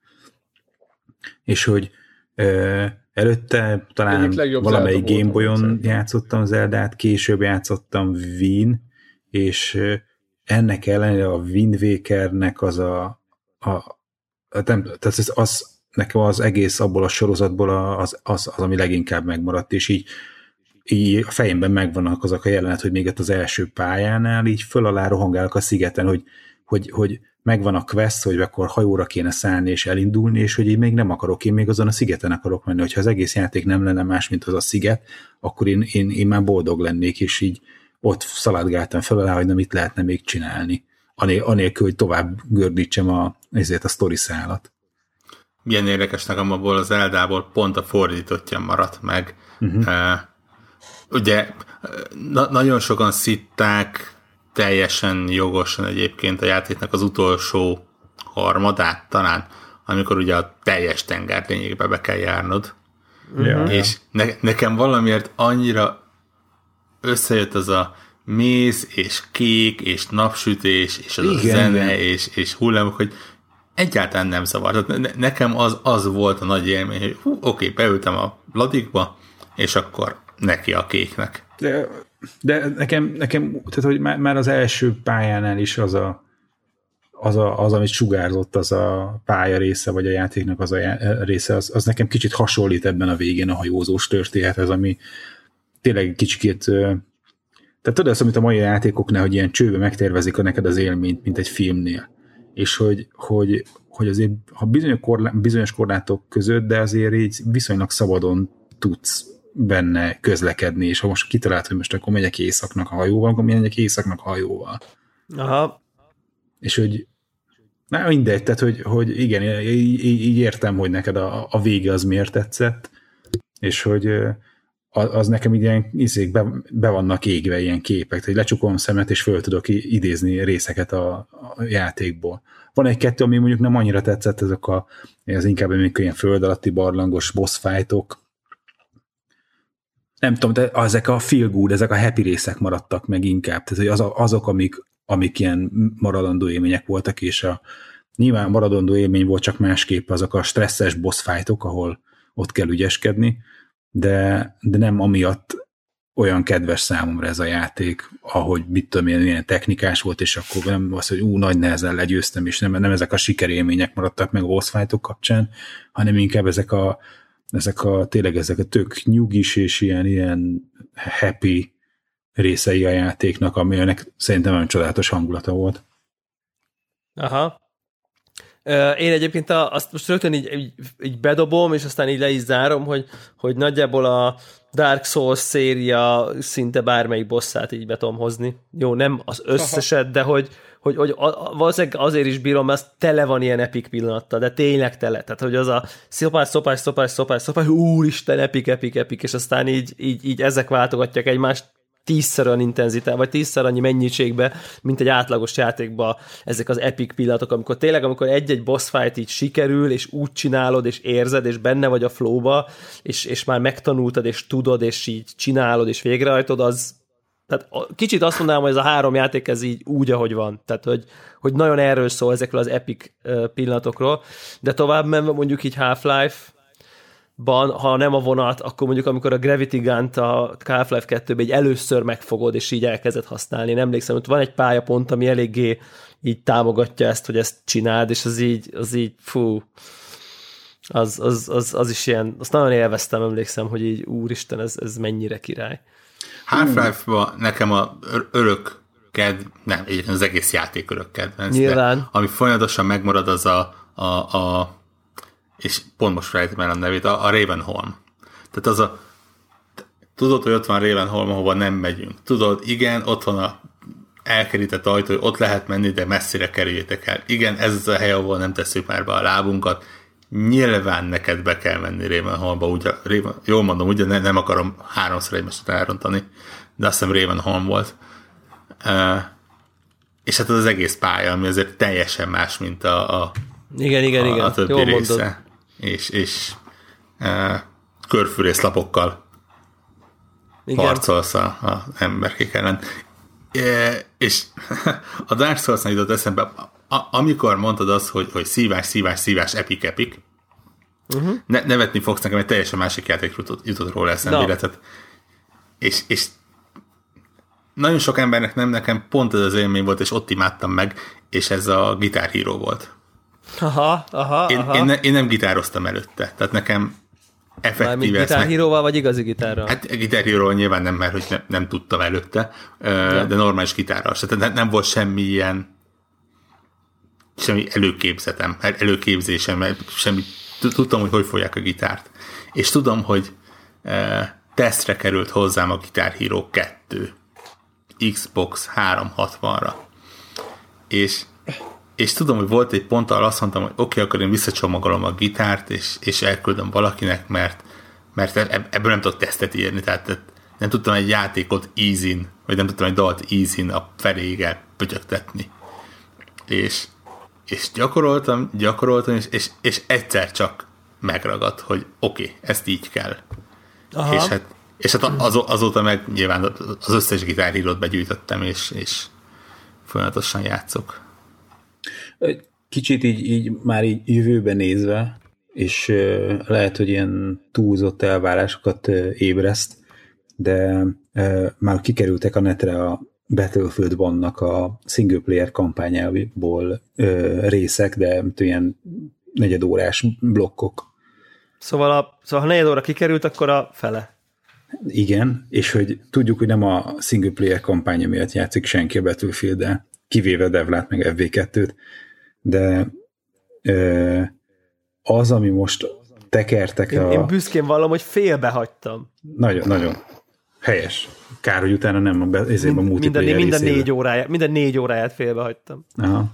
[SPEAKER 3] És hogy ö, előtte talán valamelyik Gameboy-on játszottam Zeldát, később játszottam Wien, és ennek ellenére a Wind Wakernek az a, a, a nem, tehát az, az nekem az egész abból a sorozatból az, az, az ami leginkább megmaradt, és így, így a fejemben megvannak azok a jelenet, hogy még ott az első pályánál így föl alá rohangálok a szigeten, hogy, hogy, hogy megvan a quest, hogy akkor hajóra kéne szállni és elindulni, és hogy én még nem akarok, én még azon a szigeten akarok menni, hogyha az egész játék nem lenne más, mint az a sziget, akkor én, én, én már boldog lennék, és így ott szaladgáltam fel alá, hogy nem mit lehetne még csinálni, anélkül, hogy tovább gördítsem a, ezért a sztori szállat
[SPEAKER 4] milyen érdekes nekem abból az Eldából pont a fordítottja maradt meg. Uh-huh. Uh, ugye na- nagyon sokan szitták teljesen jogosan egyébként a játéknak az utolsó harmadát talán, amikor ugye a teljes tenger lényegbe be kell járnod. Ja, és ne- nekem valamiért annyira összejött az a méz, és kék, és napsütés, és az Igen, a zene, és, és hullámok, hogy egyáltalán nem zavar. Nekem az, az volt a nagy élmény, hogy hú, oké, beültem a ladikba, és akkor neki a kéknek.
[SPEAKER 3] De, de nekem, nekem, tehát hogy már, már az első pályánál is az a, az, a, az, amit sugárzott, az a pálya része, vagy a játéknak az a já- része, az, az nekem kicsit hasonlít ebben a végén a hajózós történethez, ami tényleg kicsit tehát tudod azt, amit a mai játékoknál, hogy ilyen csőbe megtervezik a neked az élményt, mint egy filmnél és hogy, hogy, hogy azért ha bizonyos, korlá, bizonyos korlátok között, de azért így viszonylag szabadon tudsz benne közlekedni, és ha most kitalált, hogy most akkor megyek éjszaknak a hajóval, akkor megyek éjszaknak a hajóval.
[SPEAKER 1] Aha.
[SPEAKER 3] És hogy na mindegy, tehát hogy, hogy igen, így, így értem, hogy neked a, a vége az miért tetszett, és hogy az nekem ilyen izék be, be vannak égve ilyen képek, hogy lecsukom szemet, és föl tudok idézni részeket a, a játékból. Van egy-kettő, ami mondjuk nem annyira tetszett, ezek a, ez inkább még ilyen föld alatti barlangos boss fightok. Nem tudom, de ezek a feel good, ezek a happy részek maradtak meg inkább. Tehát, hogy az, azok, amik, amik ilyen maradandó élmények voltak, és a, nyilván maradandó élmény volt, csak másképp azok a stresszes boss fightok, ahol ott kell ügyeskedni, de, de nem amiatt olyan kedves számomra ez a játék, ahogy mit tudom én, ilyen technikás volt, és akkor nem az, hogy ú, nagy nehezen legyőztem, és nem, nem ezek a sikerélmények maradtak meg a boss kapcsán, hanem inkább ezek a, ezek a tényleg ezek a tök nyugis és ilyen, ilyen happy részei a játéknak, aminek szerintem nagyon csodálatos hangulata volt.
[SPEAKER 1] Aha. Én egyébként azt most rögtön így, így, így bedobom, és aztán így le is zárom, hogy, hogy nagyjából a Dark Souls széria szinte bármelyik bosszát így be tudom hozni. Jó, nem az összeset, de hogy, hogy, hogy valószínűleg azért is bírom, mert az tele van ilyen epic pillanattal, de tényleg tele. Tehát, hogy az a szopás, szopás, szopás, szopás, szopás, úristen, epic, epic, epic, és aztán így, így, így ezek váltogatják egymást tízszer olyan intenzitás, vagy tízszer annyi mennyiségbe, mint egy átlagos játékban ezek az epic pillanatok, amikor tényleg, amikor egy-egy boss fight így sikerül, és úgy csinálod, és érzed, és benne vagy a flowba, és, és már megtanultad, és tudod, és így csinálod, és végrehajtod, az tehát kicsit azt mondanám, hogy ez a három játék ez így úgy, ahogy van. Tehát, hogy, hogy nagyon erről szól ezekről az epic pillanatokról, de tovább menve mondjuk így Half-Life, ban, ha nem a vonat, akkor mondjuk amikor a Gravity Gun-t a Half-Life 2 egy először megfogod, és így elkezded használni. Én emlékszem, hogy van egy pályapont, ami eléggé így támogatja ezt, hogy ezt csináld, és az így, az így, fú, az, az, az, az is ilyen, azt nagyon élveztem, emlékszem, hogy így úristen, ez, ez mennyire király.
[SPEAKER 4] Half-Life-ban nekem a örök ked, nem, az egész játék örök kedvenc, Nyilván. De, ami folyamatosan megmarad, az a, a, a és pont most fejtem el a nevét, a, a Ravenholm. Tehát az a, tudod, hogy ott van Ravenholm, ahova nem megyünk. Tudod, igen, ott van a elkerített ajtó, hogy ott lehet menni, de messzire kerüljétek el. Igen, ez az a hely, ahol nem tesszük már be a lábunkat. Nyilván neked be kell menni Ravenholmba, ugye, Raven, jól mondom, ugye ne, nem akarom háromszor egymást elrontani, de azt hiszem Ravenholm volt. Uh, és hát az, az egész pálya, ami azért teljesen más, mint a, a
[SPEAKER 1] igen, igen,
[SPEAKER 4] a,
[SPEAKER 1] igen.
[SPEAKER 4] a többi Jól része. Mondod és, és e, körfűrészlapokkal Igen. harcolsz a, a emberkék ellen. E, és a Dark souls jutott eszembe, a, amikor mondtad azt, hogy, hogy szívás, szívás, szívás, epik, epik, uh-huh. ne, nevetni fogsz nekem, egy teljesen másik játék jutott, jutott róla eszembe, no. és, és nagyon sok embernek nem, nekem pont ez az élmény volt, és ott imádtam meg, és ez a Guitar Hero volt.
[SPEAKER 1] Aha, aha,
[SPEAKER 4] én,
[SPEAKER 1] aha.
[SPEAKER 4] Én, ne, én nem gitároztam előtte, tehát nekem effektíve...
[SPEAKER 1] gitárhíróval, vagy igazi gitárral?
[SPEAKER 4] Hát gitárhíróval nyilván nem, mert hogy nem, nem tudtam előtte, ja. de normális gitárral se. Tehát nem volt semmi ilyen semmi előképzetem, előképzésem, semmi, tudtam, hogy hogy fogják a gitárt. És tudom, hogy e, tesztre került hozzám a Guitar Hero 2 Xbox 360-ra. És és tudom, hogy volt egy pont, ahol azt mondtam, hogy oké, okay, akkor én visszacsomagolom a gitárt, és, és elküldöm valakinek, mert, mert ebből nem tudok tesztet írni, tehát nem tudtam egy játékot easy vagy nem tudtam egy dalt easy a feléig elpötyögtetni. És, és gyakoroltam, gyakoroltam, és, és, és egyszer csak megragadt, hogy oké, okay, ezt így kell. Aha. És hát, és hát az, azóta meg nyilván az összes gitárhírót begyűjtöttem, és, és folyamatosan játszok.
[SPEAKER 3] Kicsit így, így már így jövőbe nézve, és lehet, hogy ilyen túlzott elvárásokat ébreszt, de már kikerültek a netre a Battlefield vannak a single player kampányából részek, de ilyen negyedórás blokkok.
[SPEAKER 1] Szóval, a, szóval ha negyed óra kikerült, akkor a fele.
[SPEAKER 3] Igen, és hogy tudjuk, hogy nem a single player kampánya miatt játszik senki a battlefield kivéve Devlát meg FV2-t, de az, ami most tekertek
[SPEAKER 1] én, a... Én büszkén vallom, hogy félbehagytam.
[SPEAKER 3] Nagyon, nagyon. Helyes. Kár, hogy utána nem a, ezért Mind, a
[SPEAKER 1] minden, minden, négy óráját, minden négy óráját félbehagytam.
[SPEAKER 3] Aha.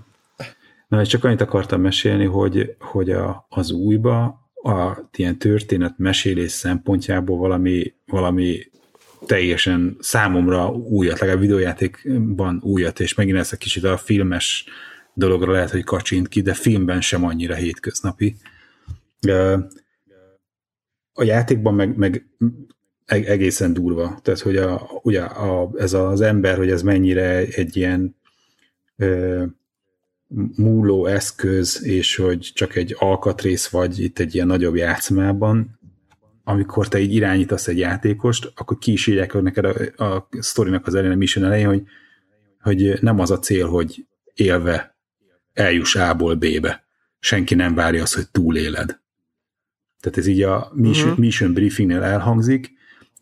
[SPEAKER 3] Na, és csak annyit akartam mesélni, hogy, hogy a, az újba a ilyen történet mesélés szempontjából valami, valami teljesen számomra újat, legalább videójátékban újat, és megint ez a kicsit a filmes dologra lehet, hogy kacsint ki, de filmben sem annyira hétköznapi. A játékban meg, meg egészen durva. Tehát, hogy a, ugye a, ez az ember, hogy ez mennyire egy ilyen ö, múló eszköz, és hogy csak egy alkatrész vagy itt egy ilyen nagyobb játszmában, amikor te így irányítasz egy játékost, akkor ki is írják neked a, a sztorinak az elején, a mission elején, hogy, hogy nem az a cél, hogy élve eljuss A-ból B-be. Senki nem várja azt, hogy túléled. Tehát ez így a mission, uh-huh. mission briefingnél elhangzik,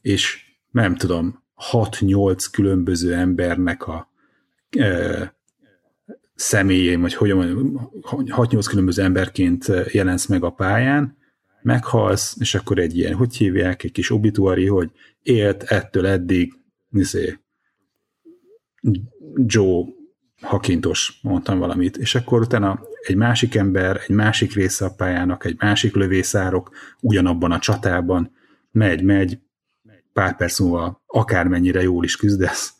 [SPEAKER 3] és nem tudom, 6-8 különböző embernek a e, személyén, vagy hogy mondjam, 6-8 különböző emberként jelensz meg a pályán, meghalsz, és akkor egy ilyen, hogy hívják, egy kis obituari, hogy élt ettől eddig, nézé, Joe hakintos, mondtam valamit, és akkor utána egy másik ember, egy másik része a pályának, egy másik lövészárok ugyanabban a csatában megy, megy, pár perc múlva akármennyire jól is küzdesz,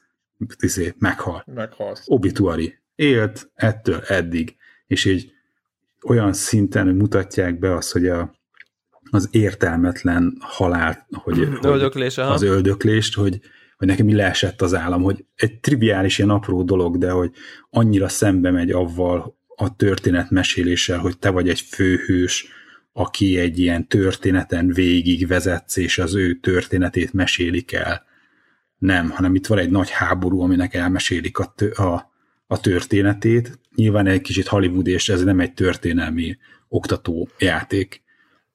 [SPEAKER 3] tiszé, meghal.
[SPEAKER 2] Meghalsz.
[SPEAKER 3] Obituari. Élt ettől eddig. És így olyan szinten mutatják be azt, hogy a, az értelmetlen halál, hogy,
[SPEAKER 1] Öldöklés,
[SPEAKER 3] hogy az öldöklést, hogy, hogy nekem mi leesett az állam, hogy egy triviális ilyen apró dolog, de hogy annyira szembe megy avval a történet meséléssel, hogy te vagy egy főhős, aki egy ilyen történeten végig vezetsz, és az ő történetét mesélik el. Nem, hanem itt van egy nagy háború, aminek elmesélik a, a, a történetét. Nyilván egy kicsit Hollywood, és ez nem egy történelmi oktató játék,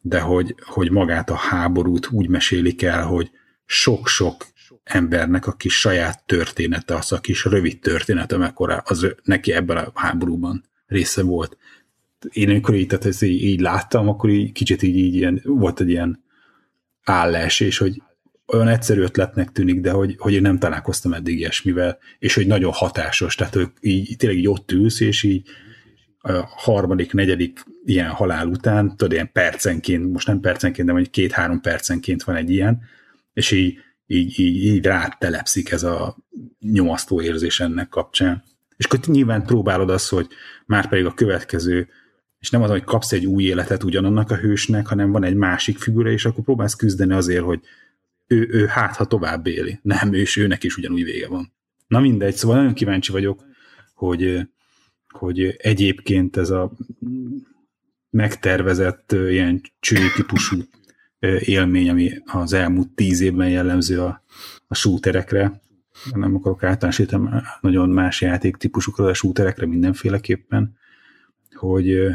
[SPEAKER 3] de hogy, hogy magát a háborút úgy mesélik el, hogy sok-sok embernek a kis saját története, az a kis rövid története, mekkora az neki ebben a háborúban része volt. Én amikor így, tehát ezt így, így láttam, akkor így kicsit így, így ilyen, volt egy ilyen és hogy olyan egyszerű ötletnek tűnik, de hogy, hogy én nem találkoztam eddig ilyesmivel, és hogy nagyon hatásos, tehát hogy így, tényleg így ott ülsz, és így a harmadik, negyedik ilyen halál után, tudod, ilyen percenként, most nem percenként, de mondjuk két-három percenként van egy ilyen, és így, így, így, így rád telepszik ez a nyomasztó érzés ennek kapcsán. És akkor nyilván próbálod azt, hogy már pedig a következő és nem az, hogy kapsz egy új életet ugyanannak a hősnek, hanem van egy másik figura, és akkor próbálsz küzdeni azért, hogy ő, ő hát, ha tovább éli. Nem, ő, és őnek is ugyanúgy vége van. Na mindegy, szóval nagyon kíváncsi vagyok, hogy, hogy egyébként ez a megtervezett ilyen típusú élmény, ami az elmúlt tíz évben jellemző a, a shooterekre, nem akarok általánosítani nagyon más játéktípusukra, a shooterekre mindenféleképpen, hogy,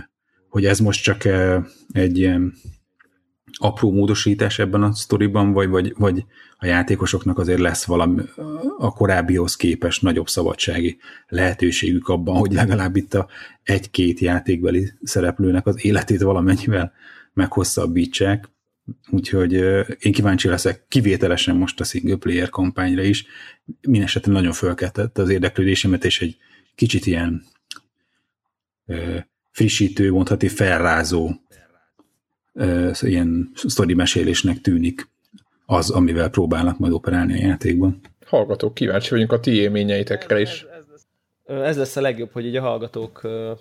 [SPEAKER 3] hogy ez most csak egy ilyen apró módosítás ebben a sztoriban, vagy, vagy, vagy a játékosoknak azért lesz valami a korábbihoz képest nagyobb szabadsági lehetőségük abban, hogy legalább itt a egy-két játékbeli szereplőnek az életét valamennyivel meghosszabbítsák. Úgyhogy én kíváncsi leszek kivételesen most a single player kampányra is. Mindenesetre nagyon fölkeltett az érdeklődésemet, és egy kicsit ilyen eh, frissítő, mondhatni felrázó ilyen sztori mesélésnek tűnik az, amivel próbálnak majd operálni a játékban.
[SPEAKER 2] Hallgatók, kíváncsi vagyunk a ti élményeitekre is.
[SPEAKER 1] Ez, ez, lesz, ez lesz a legjobb, hogy így a hallgatók uh,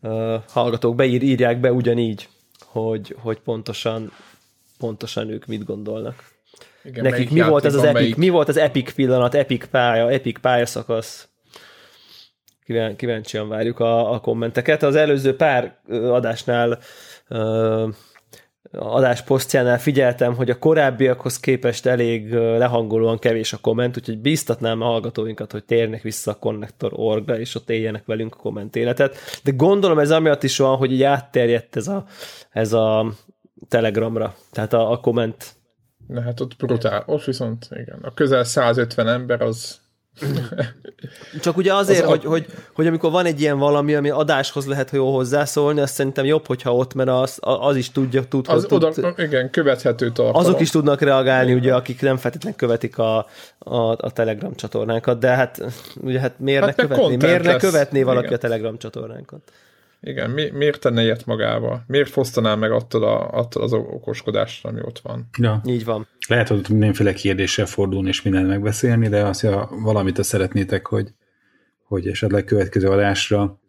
[SPEAKER 1] uh, hallgatók beír, írják be ugyanígy, hogy, hogy pontosan pontosan ők mit gondolnak. Igen, Nekik mi volt ez az epic, melyik... mi volt az epic pillanat, epic pálya, epic pályaszakasz? kíváncsian várjuk a, a kommenteket. Az előző pár adásnál adás posztjánál figyeltem, hogy a korábbiakhoz képest elég lehangolóan kevés a komment, úgyhogy bíztatnám a hallgatóinkat, hogy térnek vissza a Connector.org-ra, és ott éljenek velünk a komment életet. De gondolom ez amiatt is van, hogy így átterjedt ez a, ez a Telegramra, tehát a, a komment.
[SPEAKER 2] Na hát ott brutál. Ott viszont igen, a közel 150 ember az
[SPEAKER 1] csak ugye azért, az hogy, a... hogy, hogy amikor van egy ilyen valami, ami adáshoz lehet jó hozzászólni, azt szerintem jobb, hogyha ott, mert az, az is tudja, tud,
[SPEAKER 2] az
[SPEAKER 1] tud,
[SPEAKER 2] oda, igen, követhető tartalom.
[SPEAKER 1] Azok is tudnak reagálni, igen. ugye, akik nem feltétlenül követik a, a, a Telegram csatornánkat, de hát ugye hát miért hát ne követni, miért ne követné valaki igen. a Telegram csatornánkat?
[SPEAKER 2] Igen, mi, miért tenne ilyet magával? Miért fosztaná meg attól, a, attól az okoskodástól, ami ott van?
[SPEAKER 3] Ja.
[SPEAKER 1] Így van.
[SPEAKER 3] Lehet, hogy mindenféle kérdéssel fordulni és mindent megbeszélni, de azt, ha valamit azt szeretnétek, hogy, hogy esetleg következő adásra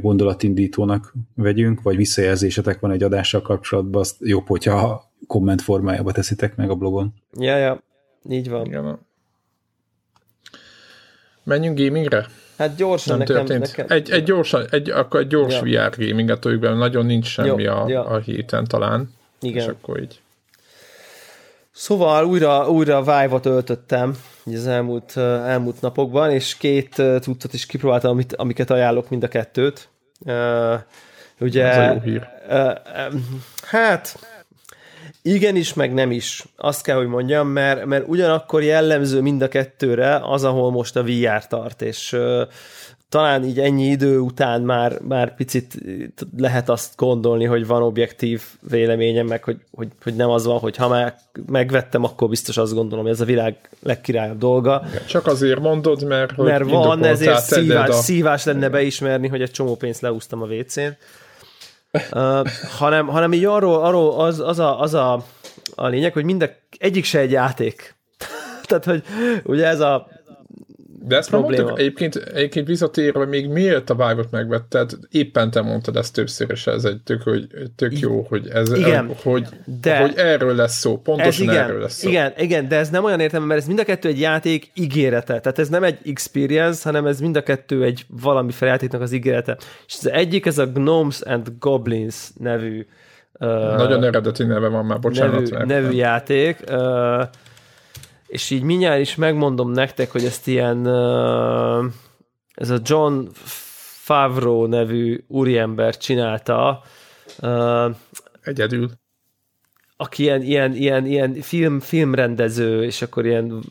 [SPEAKER 3] gondolatindítónak vegyünk, vagy visszajelzésetek van egy adással kapcsolatban, azt jobb, hogyha komment formájába teszitek meg a blogon.
[SPEAKER 1] Ja, ja, így van.
[SPEAKER 2] Igen. Menjünk gamingre?
[SPEAKER 1] Hát gyorsan
[SPEAKER 2] Nem
[SPEAKER 1] nekem,
[SPEAKER 2] történt.
[SPEAKER 1] nekem...
[SPEAKER 2] Egy, egy, gyorsan, egy, akkor egy gyors
[SPEAKER 1] Ja.
[SPEAKER 2] VR gaminget toljuk be, nagyon nincs semmi
[SPEAKER 1] Jó,
[SPEAKER 2] a,
[SPEAKER 1] ja.
[SPEAKER 2] a héten talán.
[SPEAKER 1] Igen.
[SPEAKER 2] És akkor így.
[SPEAKER 1] Szóval újra, újra Vive-ot öltöttem az elmúlt, elmúlt napokban, és két cuccot is kipróbáltam, amit, amiket ajánlok mind a kettőt. Uh, ugye,
[SPEAKER 2] Ez a jó hír.
[SPEAKER 1] Uh, hát igenis, meg nem is. Azt kell, hogy mondjam, mert, mert ugyanakkor jellemző mind a kettőre az, ahol most a VR tart, és uh, talán így ennyi idő után már, már picit lehet azt gondolni, hogy van objektív véleményem, meg hogy, hogy, hogy nem az van, hogy ha már megvettem, akkor biztos azt gondolom, hogy ez a világ legkirályabb dolga.
[SPEAKER 2] Csak azért mondod, mert hogy
[SPEAKER 1] Mert van, ezért szívás,
[SPEAKER 2] a...
[SPEAKER 1] szívás lenne beismerni, hogy egy csomó pénzt leúztam a WC-n. Uh, hanem, hanem így arról, arról az, az, a, az a, a lényeg, hogy mind egyik se egy játék. Tehát, hogy ugye ez a
[SPEAKER 2] De ezt
[SPEAKER 1] probléma.
[SPEAKER 2] mondtuk, egyébként, egyébként visszatérve, még miért a Vive-ot megvetted, éppen te mondtad ezt többször, és ez egy tök, hogy, tök jó, hogy, ez,
[SPEAKER 1] Igen,
[SPEAKER 2] hogy,
[SPEAKER 1] de-
[SPEAKER 2] hogy erről lesz szó,
[SPEAKER 1] ez
[SPEAKER 2] pontosan
[SPEAKER 1] igen,
[SPEAKER 2] erről lesz szó.
[SPEAKER 1] igen, igen, de ez nem olyan értelme, mert ez mind a kettő egy játék ígérete. Tehát ez nem egy experience, hanem ez mind a kettő egy valami feljátéknak az ígérete. És az egyik, ez a Gnomes and Goblins nevű uh,
[SPEAKER 2] Nagyon eredeti neve van már, bocsánat.
[SPEAKER 1] nevű, nevű játék, uh, és így mindjárt is megmondom nektek, hogy ezt ilyen ez a John Favreau nevű úriember csinálta,
[SPEAKER 2] Egyedül.
[SPEAKER 1] aki ilyen, ilyen, ilyen, ilyen film, filmrendező, és akkor ilyen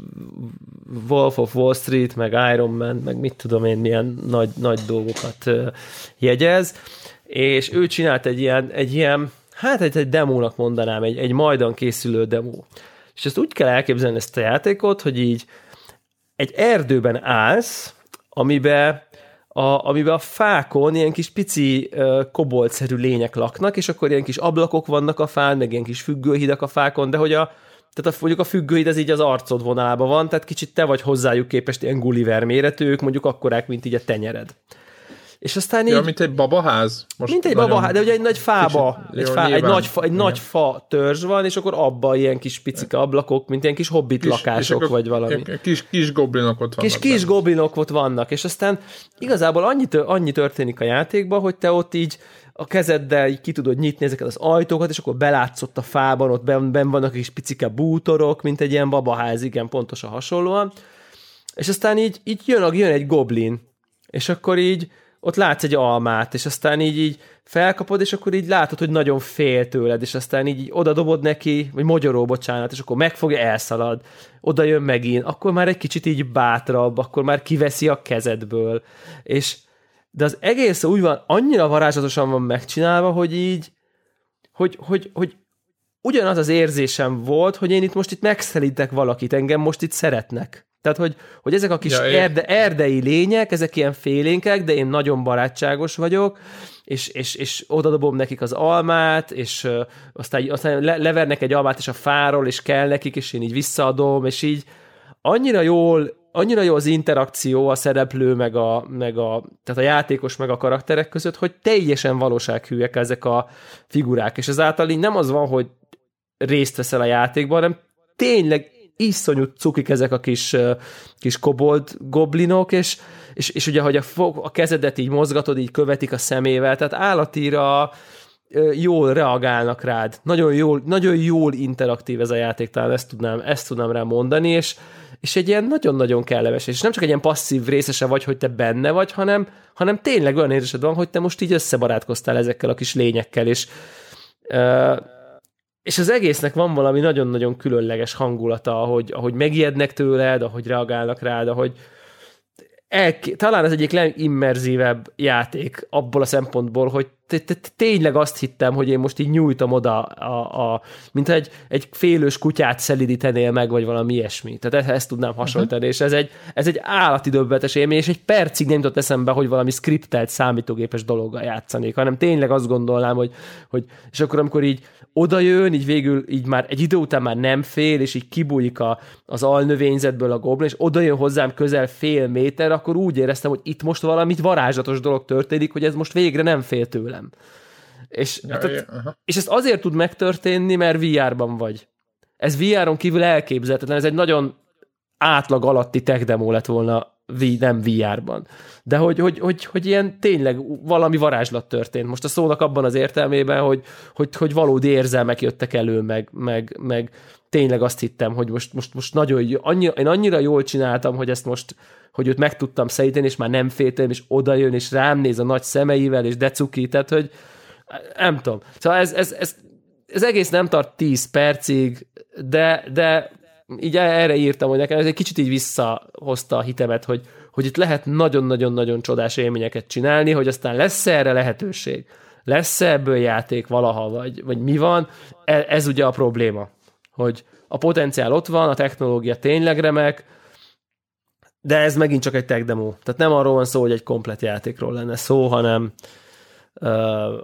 [SPEAKER 1] Wolf of Wall Street, meg Iron Man, meg mit tudom én, milyen nagy, nagy dolgokat jegyez, és ő csinált egy ilyen, egy ilyen hát egy, egy demónak mondanám, egy, egy majdan készülő demo. És ezt úgy kell elképzelni ezt a játékot, hogy így egy erdőben állsz, amiben a, amiben a fákon ilyen kis pici uh, koboltszerű lények laknak, és akkor ilyen kis ablakok vannak a fán, meg ilyen kis függőhidak a fákon, de hogy a, tehát a, mondjuk a függőhíd az így az arcod vonalában van, tehát kicsit te vagy hozzájuk képest ilyen Gulliver méretű, ők mondjuk akkorák, mint így a tenyered. És aztán így...
[SPEAKER 2] Ja, mint egy babaház. Most
[SPEAKER 1] Mint egy
[SPEAKER 2] nagyon-
[SPEAKER 1] babaház, de ugye egy nagy fába,
[SPEAKER 2] Kicsit-
[SPEAKER 1] egy,
[SPEAKER 2] jó,
[SPEAKER 1] fá, egy,
[SPEAKER 2] nyilván.
[SPEAKER 1] nagy fa, egy
[SPEAKER 2] Igen.
[SPEAKER 1] nagy fa törzs van, és akkor abban ilyen kis picike ablakok, mint ilyen kis hobbit
[SPEAKER 2] Kis-
[SPEAKER 1] lakások, vagy valami.
[SPEAKER 2] Kis, kis goblinok ott vannak.
[SPEAKER 1] Kis, kis
[SPEAKER 2] benne.
[SPEAKER 1] goblinok ott vannak, és aztán igazából annyi, annyi történik a játékban, hogy te ott így a kezeddel így ki tudod nyitni ezeket az ajtókat, és akkor belátszott a fában, ott ben, ben vannak kis picike bútorok, mint egy ilyen babaház, igen, pontosan hasonlóan. És aztán így, így jön, jön egy goblin, és akkor így ott látsz egy almát, és aztán így, így felkapod, és akkor így látod, hogy nagyon fél tőled, és aztán így, így oda dobod neki, vagy mogyoró, bocsánat, és akkor megfogja, elszalad, oda jön megint, akkor már egy kicsit így bátrabb, akkor már kiveszi a kezedből, és de az egész úgy van, annyira varázslatosan van megcsinálva, hogy így, hogy, hogy, hogy ugyanaz az érzésem volt, hogy én itt most itt megszelítek valakit, engem most itt szeretnek. Tehát, hogy, hogy ezek a kis
[SPEAKER 2] Ja,
[SPEAKER 1] erde, erdei lények, ezek ilyen félénkek, de én nagyon barátságos vagyok, és, és, és odadobom nekik az almát, és ö, aztán, aztán le, levernek egy almát is a fáról, és kell nekik, és én így visszaadom, és így annyira jól, annyira jó az interakció a szereplő, meg a, meg a, tehát a játékos, meg a karakterek között, hogy teljesen valósághűek ezek a figurák, és ezáltal így nem az van, hogy részt veszel a játékban, hanem tényleg iszonyú cukik ezek a kis, kis kobold goblinok, és, és, és ugye, hogy a, fog, a kezedet így mozgatod, így követik a szemével, tehát állatira jól reagálnak rád. Nagyon jól, nagyon jól interaktív ez a játék, talán ezt tudnám, ezt tudnám rá mondani, és, és egy ilyen nagyon-nagyon kellemes, és nem csak egy ilyen passzív részese vagy, hogy te benne vagy, hanem, hanem tényleg olyan érzésed van, hogy te most így összebarátkoztál ezekkel a kis lényekkel, és ö, és az egésznek van valami nagyon-nagyon különleges hangulata, ahogy, ahogy megijednek tőled, ahogy reagálnak rád, ahogy el, talán az egyik legimmerzívebb játék abból a szempontból, hogy tényleg azt hittem, hogy én most így nyújtom oda, a, a, mint egy, egy félős kutyát szelidítenél meg, vagy valami ilyesmi. Tehát ezt tudnám hasonlítani, uh-huh. és ez egy, ez egy állati döbbetes élmény, és egy percig nem jutott eszembe, hogy valami skriptelt számítógépes dologgal játszanék, hanem tényleg azt gondolnám, hogy, hogy és akkor amikor így oda jön, így végül így már egy idő után már nem fél, és így kibújik a, az alnövényzetből a goblin, és oda jön hozzám közel fél méter, akkor úgy éreztem, hogy itt most valamit varázslatos dolog történik, hogy ez most végre nem fél tőlem. És, ja, ja, és ezt azért tud megtörténni, mert VR-ban vagy. Ez VR-on kívül elképzelhetetlen, ez egy nagyon átlag alatti tech demo lett volna nem VR-ban. De hogy, hogy, hogy, hogy ilyen tényleg valami varázslat történt. Most a szónak abban az értelmében, hogy, hogy, hogy valódi érzelmek jöttek elő, meg, meg, meg tényleg azt hittem, hogy most, most, most nagyon, annyira, én annyira jól csináltam, hogy ezt most, hogy őt meg tudtam szejteni, és már nem féltem, és oda jön, és rám néz a nagy szemeivel, és decuki, tehát, hogy nem tudom. Szóval ez, ez, ez, ez egész nem tart 10 percig, de, de így erre írtam, hogy nekem ez egy kicsit így visszahozta a hitemet, hogy, hogy itt lehet nagyon-nagyon-nagyon csodás élményeket csinálni, hogy aztán lesz erre lehetőség. lesz -e ebből játék valaha, vagy, vagy mi van? Ez, ez ugye a probléma, hogy a potenciál ott van, a technológia tényleg remek, de ez megint csak egy tech demo. Tehát nem arról van szó, hogy egy komplet játékról lenne szó, hanem, uh,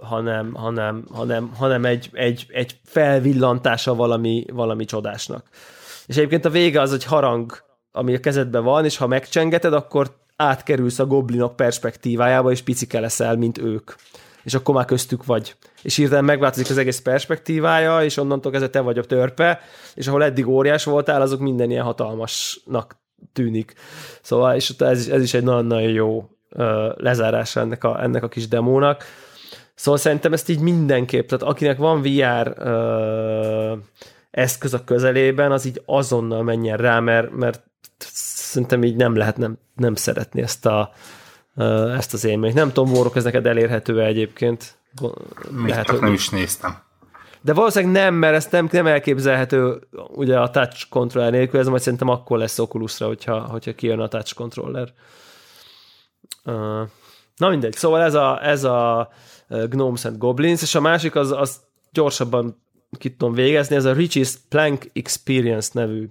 [SPEAKER 1] hanem, hanem, hanem, hanem egy, egy, egy felvillantása valami, valami csodásnak. És egyébként a vége az egy harang, ami a kezedben van, és ha megcsengeted, akkor átkerülsz a goblinok perspektívájába, és picike leszel, mint ők. És akkor már köztük vagy. És hirtelen megváltozik az egész perspektívája, és onnantól kezdve te vagy a törpe, és ahol eddig óriás voltál, azok minden ilyen hatalmasnak tűnik. Szóval, és ez, ez is egy nagyon-nagyon jó lezárása ennek a, ennek a kis demónak. Szóval szerintem ezt így mindenképp, tehát akinek van VR uh, eszköz a közelében, az így azonnal menjen rá, mert, mert szerintem így nem lehet nem, nem szeretni ezt, a, ezt az élményt. Nem tudom, Mórok, ez neked elérhető -e egyébként?
[SPEAKER 4] Lehet, hogy... nem is néztem.
[SPEAKER 1] De valószínűleg nem, mert ezt nem, nem elképzelhető ugye a touch controller nélkül, ez majd szerintem akkor lesz Oculusra, hogyha, hogyha kijön a touch controller. Na mindegy, szóval ez a, ez a Gnomes and Goblins, és a másik az, az gyorsabban ki tudom végezni, ez a Richie's Plank Experience nevű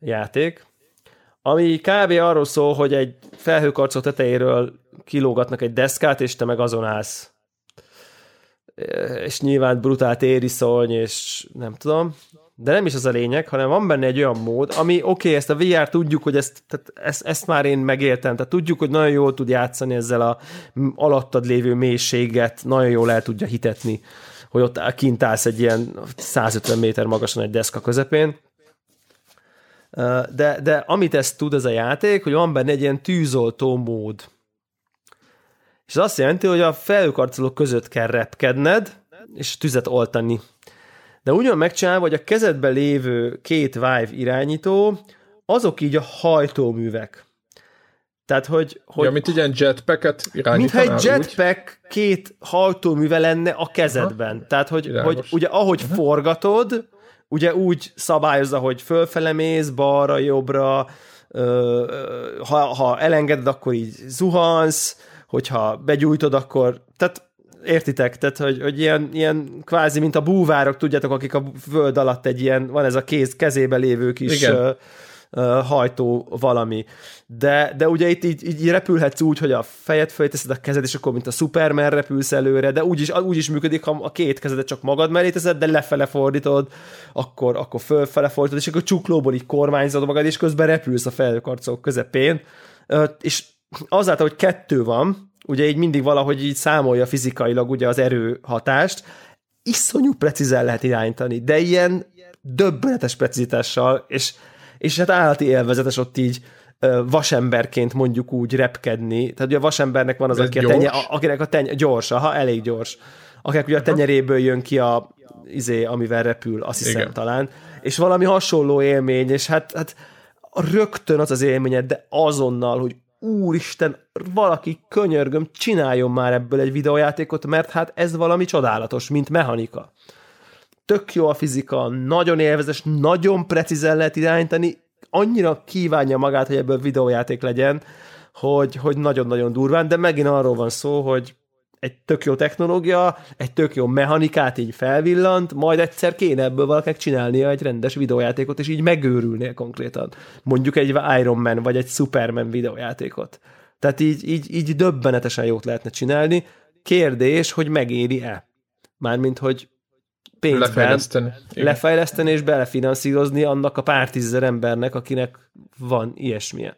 [SPEAKER 1] játék, ami kb. arról szól, hogy egy felhőkarcok tetejéről kilógatnak egy deszkát, és te meg azon állsz. És nyilván brutál tériszony, és nem tudom. De nem is az a lényeg, hanem van benne egy olyan mód, ami oké, okay, ezt a VR tudjuk, hogy ezt, tehát ezt, ezt már én megéltem, tehát tudjuk, hogy nagyon jól tud játszani ezzel a alattad lévő mélységet, nagyon jól el tudja hitetni hogy ott kint állsz egy ilyen 150 méter magasan egy deszka közepén, de, de amit ezt tud ez a játék, hogy van benne egy ilyen tűzoltó mód. És ez azt jelenti, hogy a felhőkarcolók között kell repkedned, és tüzet oltani. De ugyan megcsinálva, hogy a kezedben lévő két Vive irányító, azok így a hajtóművek. Tehát, hogy... hogy
[SPEAKER 2] ja, mint ilyen jetpacket
[SPEAKER 1] Mintha egy jetpack úgy? két hajtóműve lenne a kezedben. Aha. Tehát, hogy, hogy ugye ahogy Aha. forgatod, ugye úgy szabályozza, hogy fölfele mész, balra, jobbra, ha, ha elengeded, akkor így zuhansz, hogyha begyújtod, akkor... Tehát értitek? Tehát, hogy, hogy ilyen, ilyen kvázi, mint a búvárok, tudjátok, akik a föld alatt egy ilyen, van ez a kéz, kezébe lévő kis... Igen hajtó valami. De, de ugye itt így, így repülhetsz úgy, hogy a fejed fölé teszed a kezed, és akkor mint a Superman repülsz előre, de úgy is, úgy is működik, ha a két kezedet csak magad mellé teszed, de lefele fordítod, akkor, akkor fölfele fordítod, és akkor csuklóból így kormányzod magad, és közben repülsz a felhőkarcok közepén. És azáltal, hogy kettő van, ugye így mindig valahogy így számolja fizikailag ugye az erő hatást, iszonyú precízen lehet irányítani, de ilyen döbbenetes precizitással, és és hát állati élvezetes ott így vasemberként mondjuk úgy repkedni. Tehát ugye a vasembernek van az, aki a tenye, akinek a tenye, gyors, ha elég gyors. Akinek ugye a tenyeréből jön ki a izé, amivel repül, azt hiszem Igen. talán. És valami hasonló élmény, és hát, hát rögtön az az élményed, de azonnal, hogy úristen, valaki könyörgöm, csináljon már ebből egy videójátékot, mert hát ez valami csodálatos, mint mechanika tök jó a fizika, nagyon élvezes, nagyon precízen lehet irányítani, annyira kívánja magát, hogy ebből videójáték legyen, hogy, hogy nagyon-nagyon durván, de megint arról van szó, hogy egy tök jó technológia, egy tök jó mechanikát így felvillant, majd egyszer kéne ebből valakinek csinálnia egy rendes videójátékot, és így megőrülnél konkrétan. Mondjuk egy Iron Man, vagy egy Superman videójátékot. Tehát így, így, így döbbenetesen jót lehetne csinálni. Kérdés, hogy megéri-e? Mármint, hogy pénzben
[SPEAKER 2] Lefejleszteni. Igen.
[SPEAKER 1] lefejleszteni és belefinanszírozni annak a pár tízezer embernek, akinek van ilyesmije.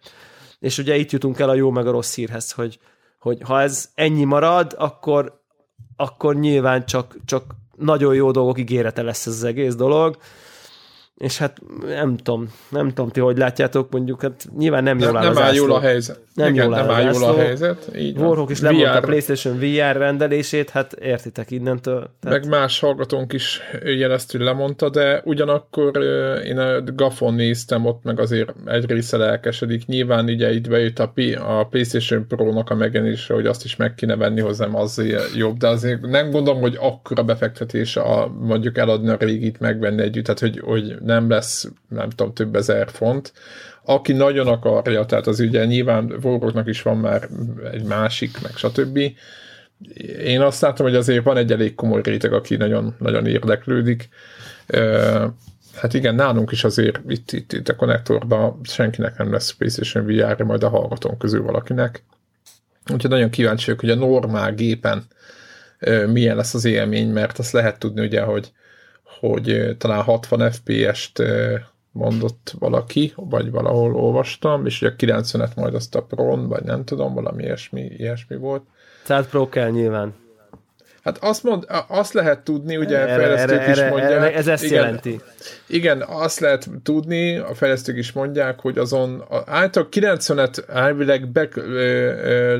[SPEAKER 1] És ugye itt jutunk el a jó meg a rossz hírhez, hogy, hogy ha ez ennyi marad, akkor, akkor nyilván csak, csak nagyon jó dolgok ígérete lesz ez az egész dolog, és hát nem tudom, nem tudom ti, hogy látjátok, mondjuk, hát nyilván nem jól
[SPEAKER 2] Nem,
[SPEAKER 1] áll
[SPEAKER 2] nem
[SPEAKER 1] az
[SPEAKER 2] áll jól a helyzet.
[SPEAKER 1] Nem
[SPEAKER 2] Igen,
[SPEAKER 1] jól áll
[SPEAKER 2] nem áll jól a helyzet. Így.
[SPEAKER 1] Warhawk is lemondta a PlayStation VR rendelését, hát értitek innentől. Tehát,
[SPEAKER 2] Meg más hallgatónk is jelezte, hogy lemondta, de ugyanakkor én a Gafon néztem ott, meg azért egy része lelkesedik. Nyilván ugye itt bejött a, P- a PlayStation Pro-nak a megjelenése, hogy azt is meg kéne venni hozzám, az jobb, de azért nem gondolom, hogy akkora befektetés a, mondjuk eladni a régit, megvenni együtt, tehát hogy, hogy nem lesz, nem tudom, több ezer font. Aki nagyon akarja, tehát az ugye nyilván Warhawknak is van már egy másik, meg stb én azt látom, hogy azért van egy elég komoly réteg, aki nagyon, nagyon érdeklődik. Hát igen, nálunk is azért itt, itt, itt a konnektorban senkinek nem lesz PlayStation VR, majd a hallgatónk közül valakinek. Úgyhogy nagyon kíváncsi vagyok, hogy a normál gépen milyen lesz az élmény, mert azt lehet tudni ugye, hogy, hogy talán 60 FPS-t mondott valaki, vagy valahol olvastam, és ugye a 90-et majd azt a Pro-n, vagy nem tudom, valami ilyesmi, ilyesmi volt.
[SPEAKER 1] tehát Pro kell nyilván.
[SPEAKER 2] Hát azt, mond, azt lehet tudni, ugye
[SPEAKER 1] Erre,
[SPEAKER 2] fejlesztők
[SPEAKER 1] erre,
[SPEAKER 2] is mondják.
[SPEAKER 1] erre, ez ezt
[SPEAKER 2] igen,
[SPEAKER 1] jelenti.
[SPEAKER 2] Igen, azt lehet tudni, a fejlesztők is mondják, hogy azon által 90-et elvileg be,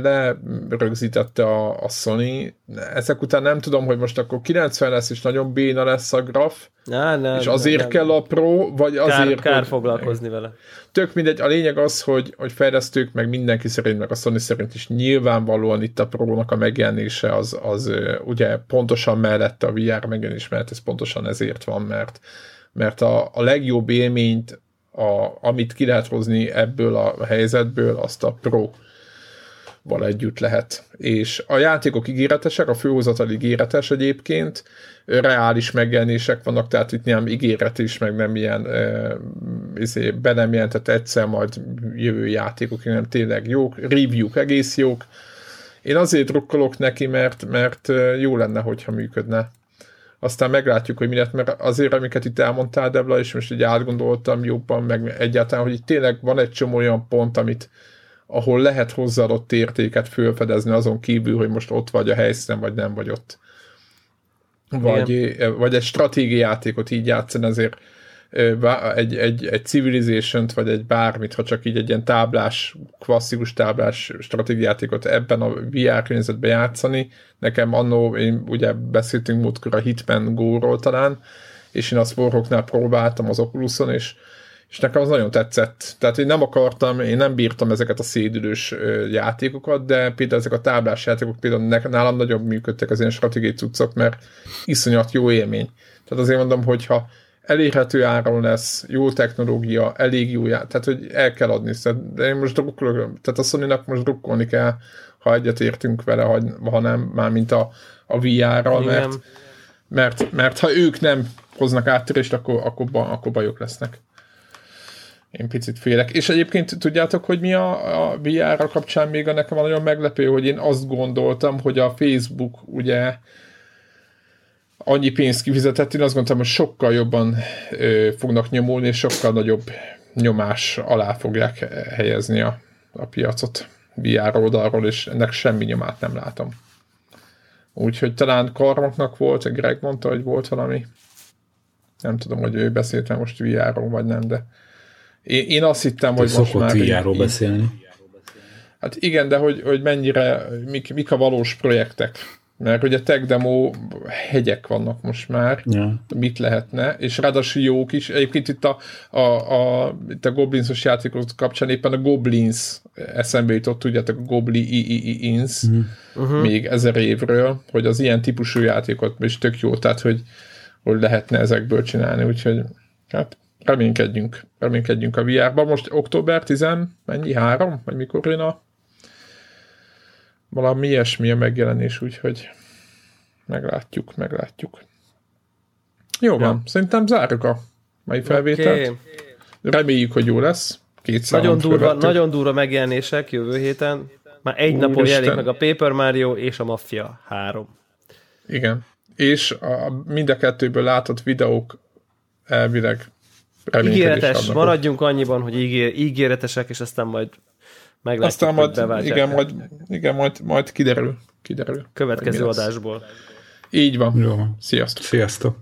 [SPEAKER 2] lerögzítette a, a Sony. Ezek után nem tudom, hogy most akkor 90 lesz, és nagyon béna lesz a graf,
[SPEAKER 1] Á, nem,
[SPEAKER 2] és azért
[SPEAKER 1] nem,
[SPEAKER 2] kell a Pro, vagy
[SPEAKER 1] kár,
[SPEAKER 2] azért,
[SPEAKER 1] kár
[SPEAKER 2] hogy-
[SPEAKER 1] foglalkozni vele.
[SPEAKER 2] tök mindegy, a lényeg az, hogy, hogy fejlesztők, meg mindenki szerint, meg a Sony szerint is nyilvánvalóan itt a Pro-nak a megjelenése az, az ugye pontosan mellette a VR megjelenés, mert ez pontosan ezért van, mert, mert a, a legjobb élményt, a, amit ki lehet hozni ebből a helyzetből, azt a Pro val együtt lehet. És a játékok ígéretesek, a főhozatal ígéretes egyébként, reális megjelenések vannak, tehát itt nem ígéret is, meg nem ilyen izé, be nem jelentett egyszer majd jövő játékok, hanem tényleg jók, review egész jók. Én azért drukkolok neki, mert, mert jó lenne, hogyha működne. Aztán meglátjuk, hogy mi lett, mert azért, amiket itt elmondtál, Debla, és most így átgondoltam jobban, meg egyáltalán, hogy itt tényleg van egy csomó olyan pont, amit, ahol lehet hozzáadott értéket fölfedezni azon kívül, hogy most ott vagy a helyszínen, vagy nem vagy ott. Vagy, vagy egy stratégiai játékot így játszani, azért egy, egy, egy civilization vagy egy bármit, ha csak így egy ilyen táblás, klasszikus táblás stratégiai játékot ebben a VR környezetben játszani. Nekem annó, én ugye beszéltünk múltkor a Hitman Go-ról talán, és én azt Warhawknál próbáltam az Oculuson, és és nekem az nagyon tetszett. Tehát én nem akartam, én nem bírtam ezeket a szédülős játékokat, de például ezek a táblás játékok például ne- nálam nagyobb működtek az ilyen stratégiai cuccok, mert iszonyat jó élmény. Tehát azért mondom, hogyha elérhető áron lesz, jó technológia, elég jó já- tehát hogy el kell adni. Tehát, de én most drukkolok, tehát a sony most drukkolni kell, ha egyet értünk vele, ha, ha nem, már mint a, a VR-ral,
[SPEAKER 1] Igen.
[SPEAKER 2] mert, mert, mert ha ők nem hoznak áttörést, akkor, akkor, akkor bajok lesznek. Én picit félek. És egyébként tudjátok, hogy mi a, a VR-ra kapcsán még a nekem nagyon meglepő, hogy én azt gondoltam, hogy a Facebook ugye annyi pénzt kifizetett, én azt gondoltam, hogy sokkal jobban ö, fognak nyomulni, és sokkal nagyobb nyomás alá fogják helyezni a, a piacot VR oldalról, és ennek semmi nyomát nem látom. Úgyhogy talán Karmaknak volt, Greg mondta, hogy volt valami. Nem tudom, hogy ő beszélt már most VR-ról, vagy nem, de én, én azt hittem, hogy most már... Így-
[SPEAKER 3] beszélni.
[SPEAKER 2] Hát igen, de hogy, hogy mennyire, mik, mik a valós projektek. Mert ugye tech demo hegyek vannak most már,
[SPEAKER 3] Ja.
[SPEAKER 2] mit lehetne, és ráadásul jók is. Egyébként itt a, a, a, itt a Goblinsos játékok kapcsán éppen a Goblins eszembe jutott, tudjátok, a Goblins uh-huh. még ezer évről, hogy az ilyen típusú játékot is tök jó, tehát hogy, hogy lehetne ezekből csinálni, úgyhogy hát reménykedjünk, reménykedjünk a VR-ba. Most október 10, mennyi? Három? Vagy mikor jön a valami ilyesmi a megjelenés, úgyhogy meglátjuk, meglátjuk. Jó van, ja. szerintem zárjuk a mai felvételt. Okay. Reméljük, hogy jó lesz. Két
[SPEAKER 1] nagyon durva, nagyon durva megjelenések jövő héten. Már egy Úristen. napon jelenik meg a Paper Mario és a Mafia 3.
[SPEAKER 2] Igen. És a, mind a kettőből látott videók elvileg
[SPEAKER 1] Ígéretes, maradjunk annyiban, hogy ígér, ígéretesek, és aztán majd meglátjuk, aztán
[SPEAKER 2] majd, igen, majd, igen, majd, majd kiderül. kiderül
[SPEAKER 1] Következő adásból.
[SPEAKER 2] Így van. Jó. Sziasztok.
[SPEAKER 3] Sziasztok.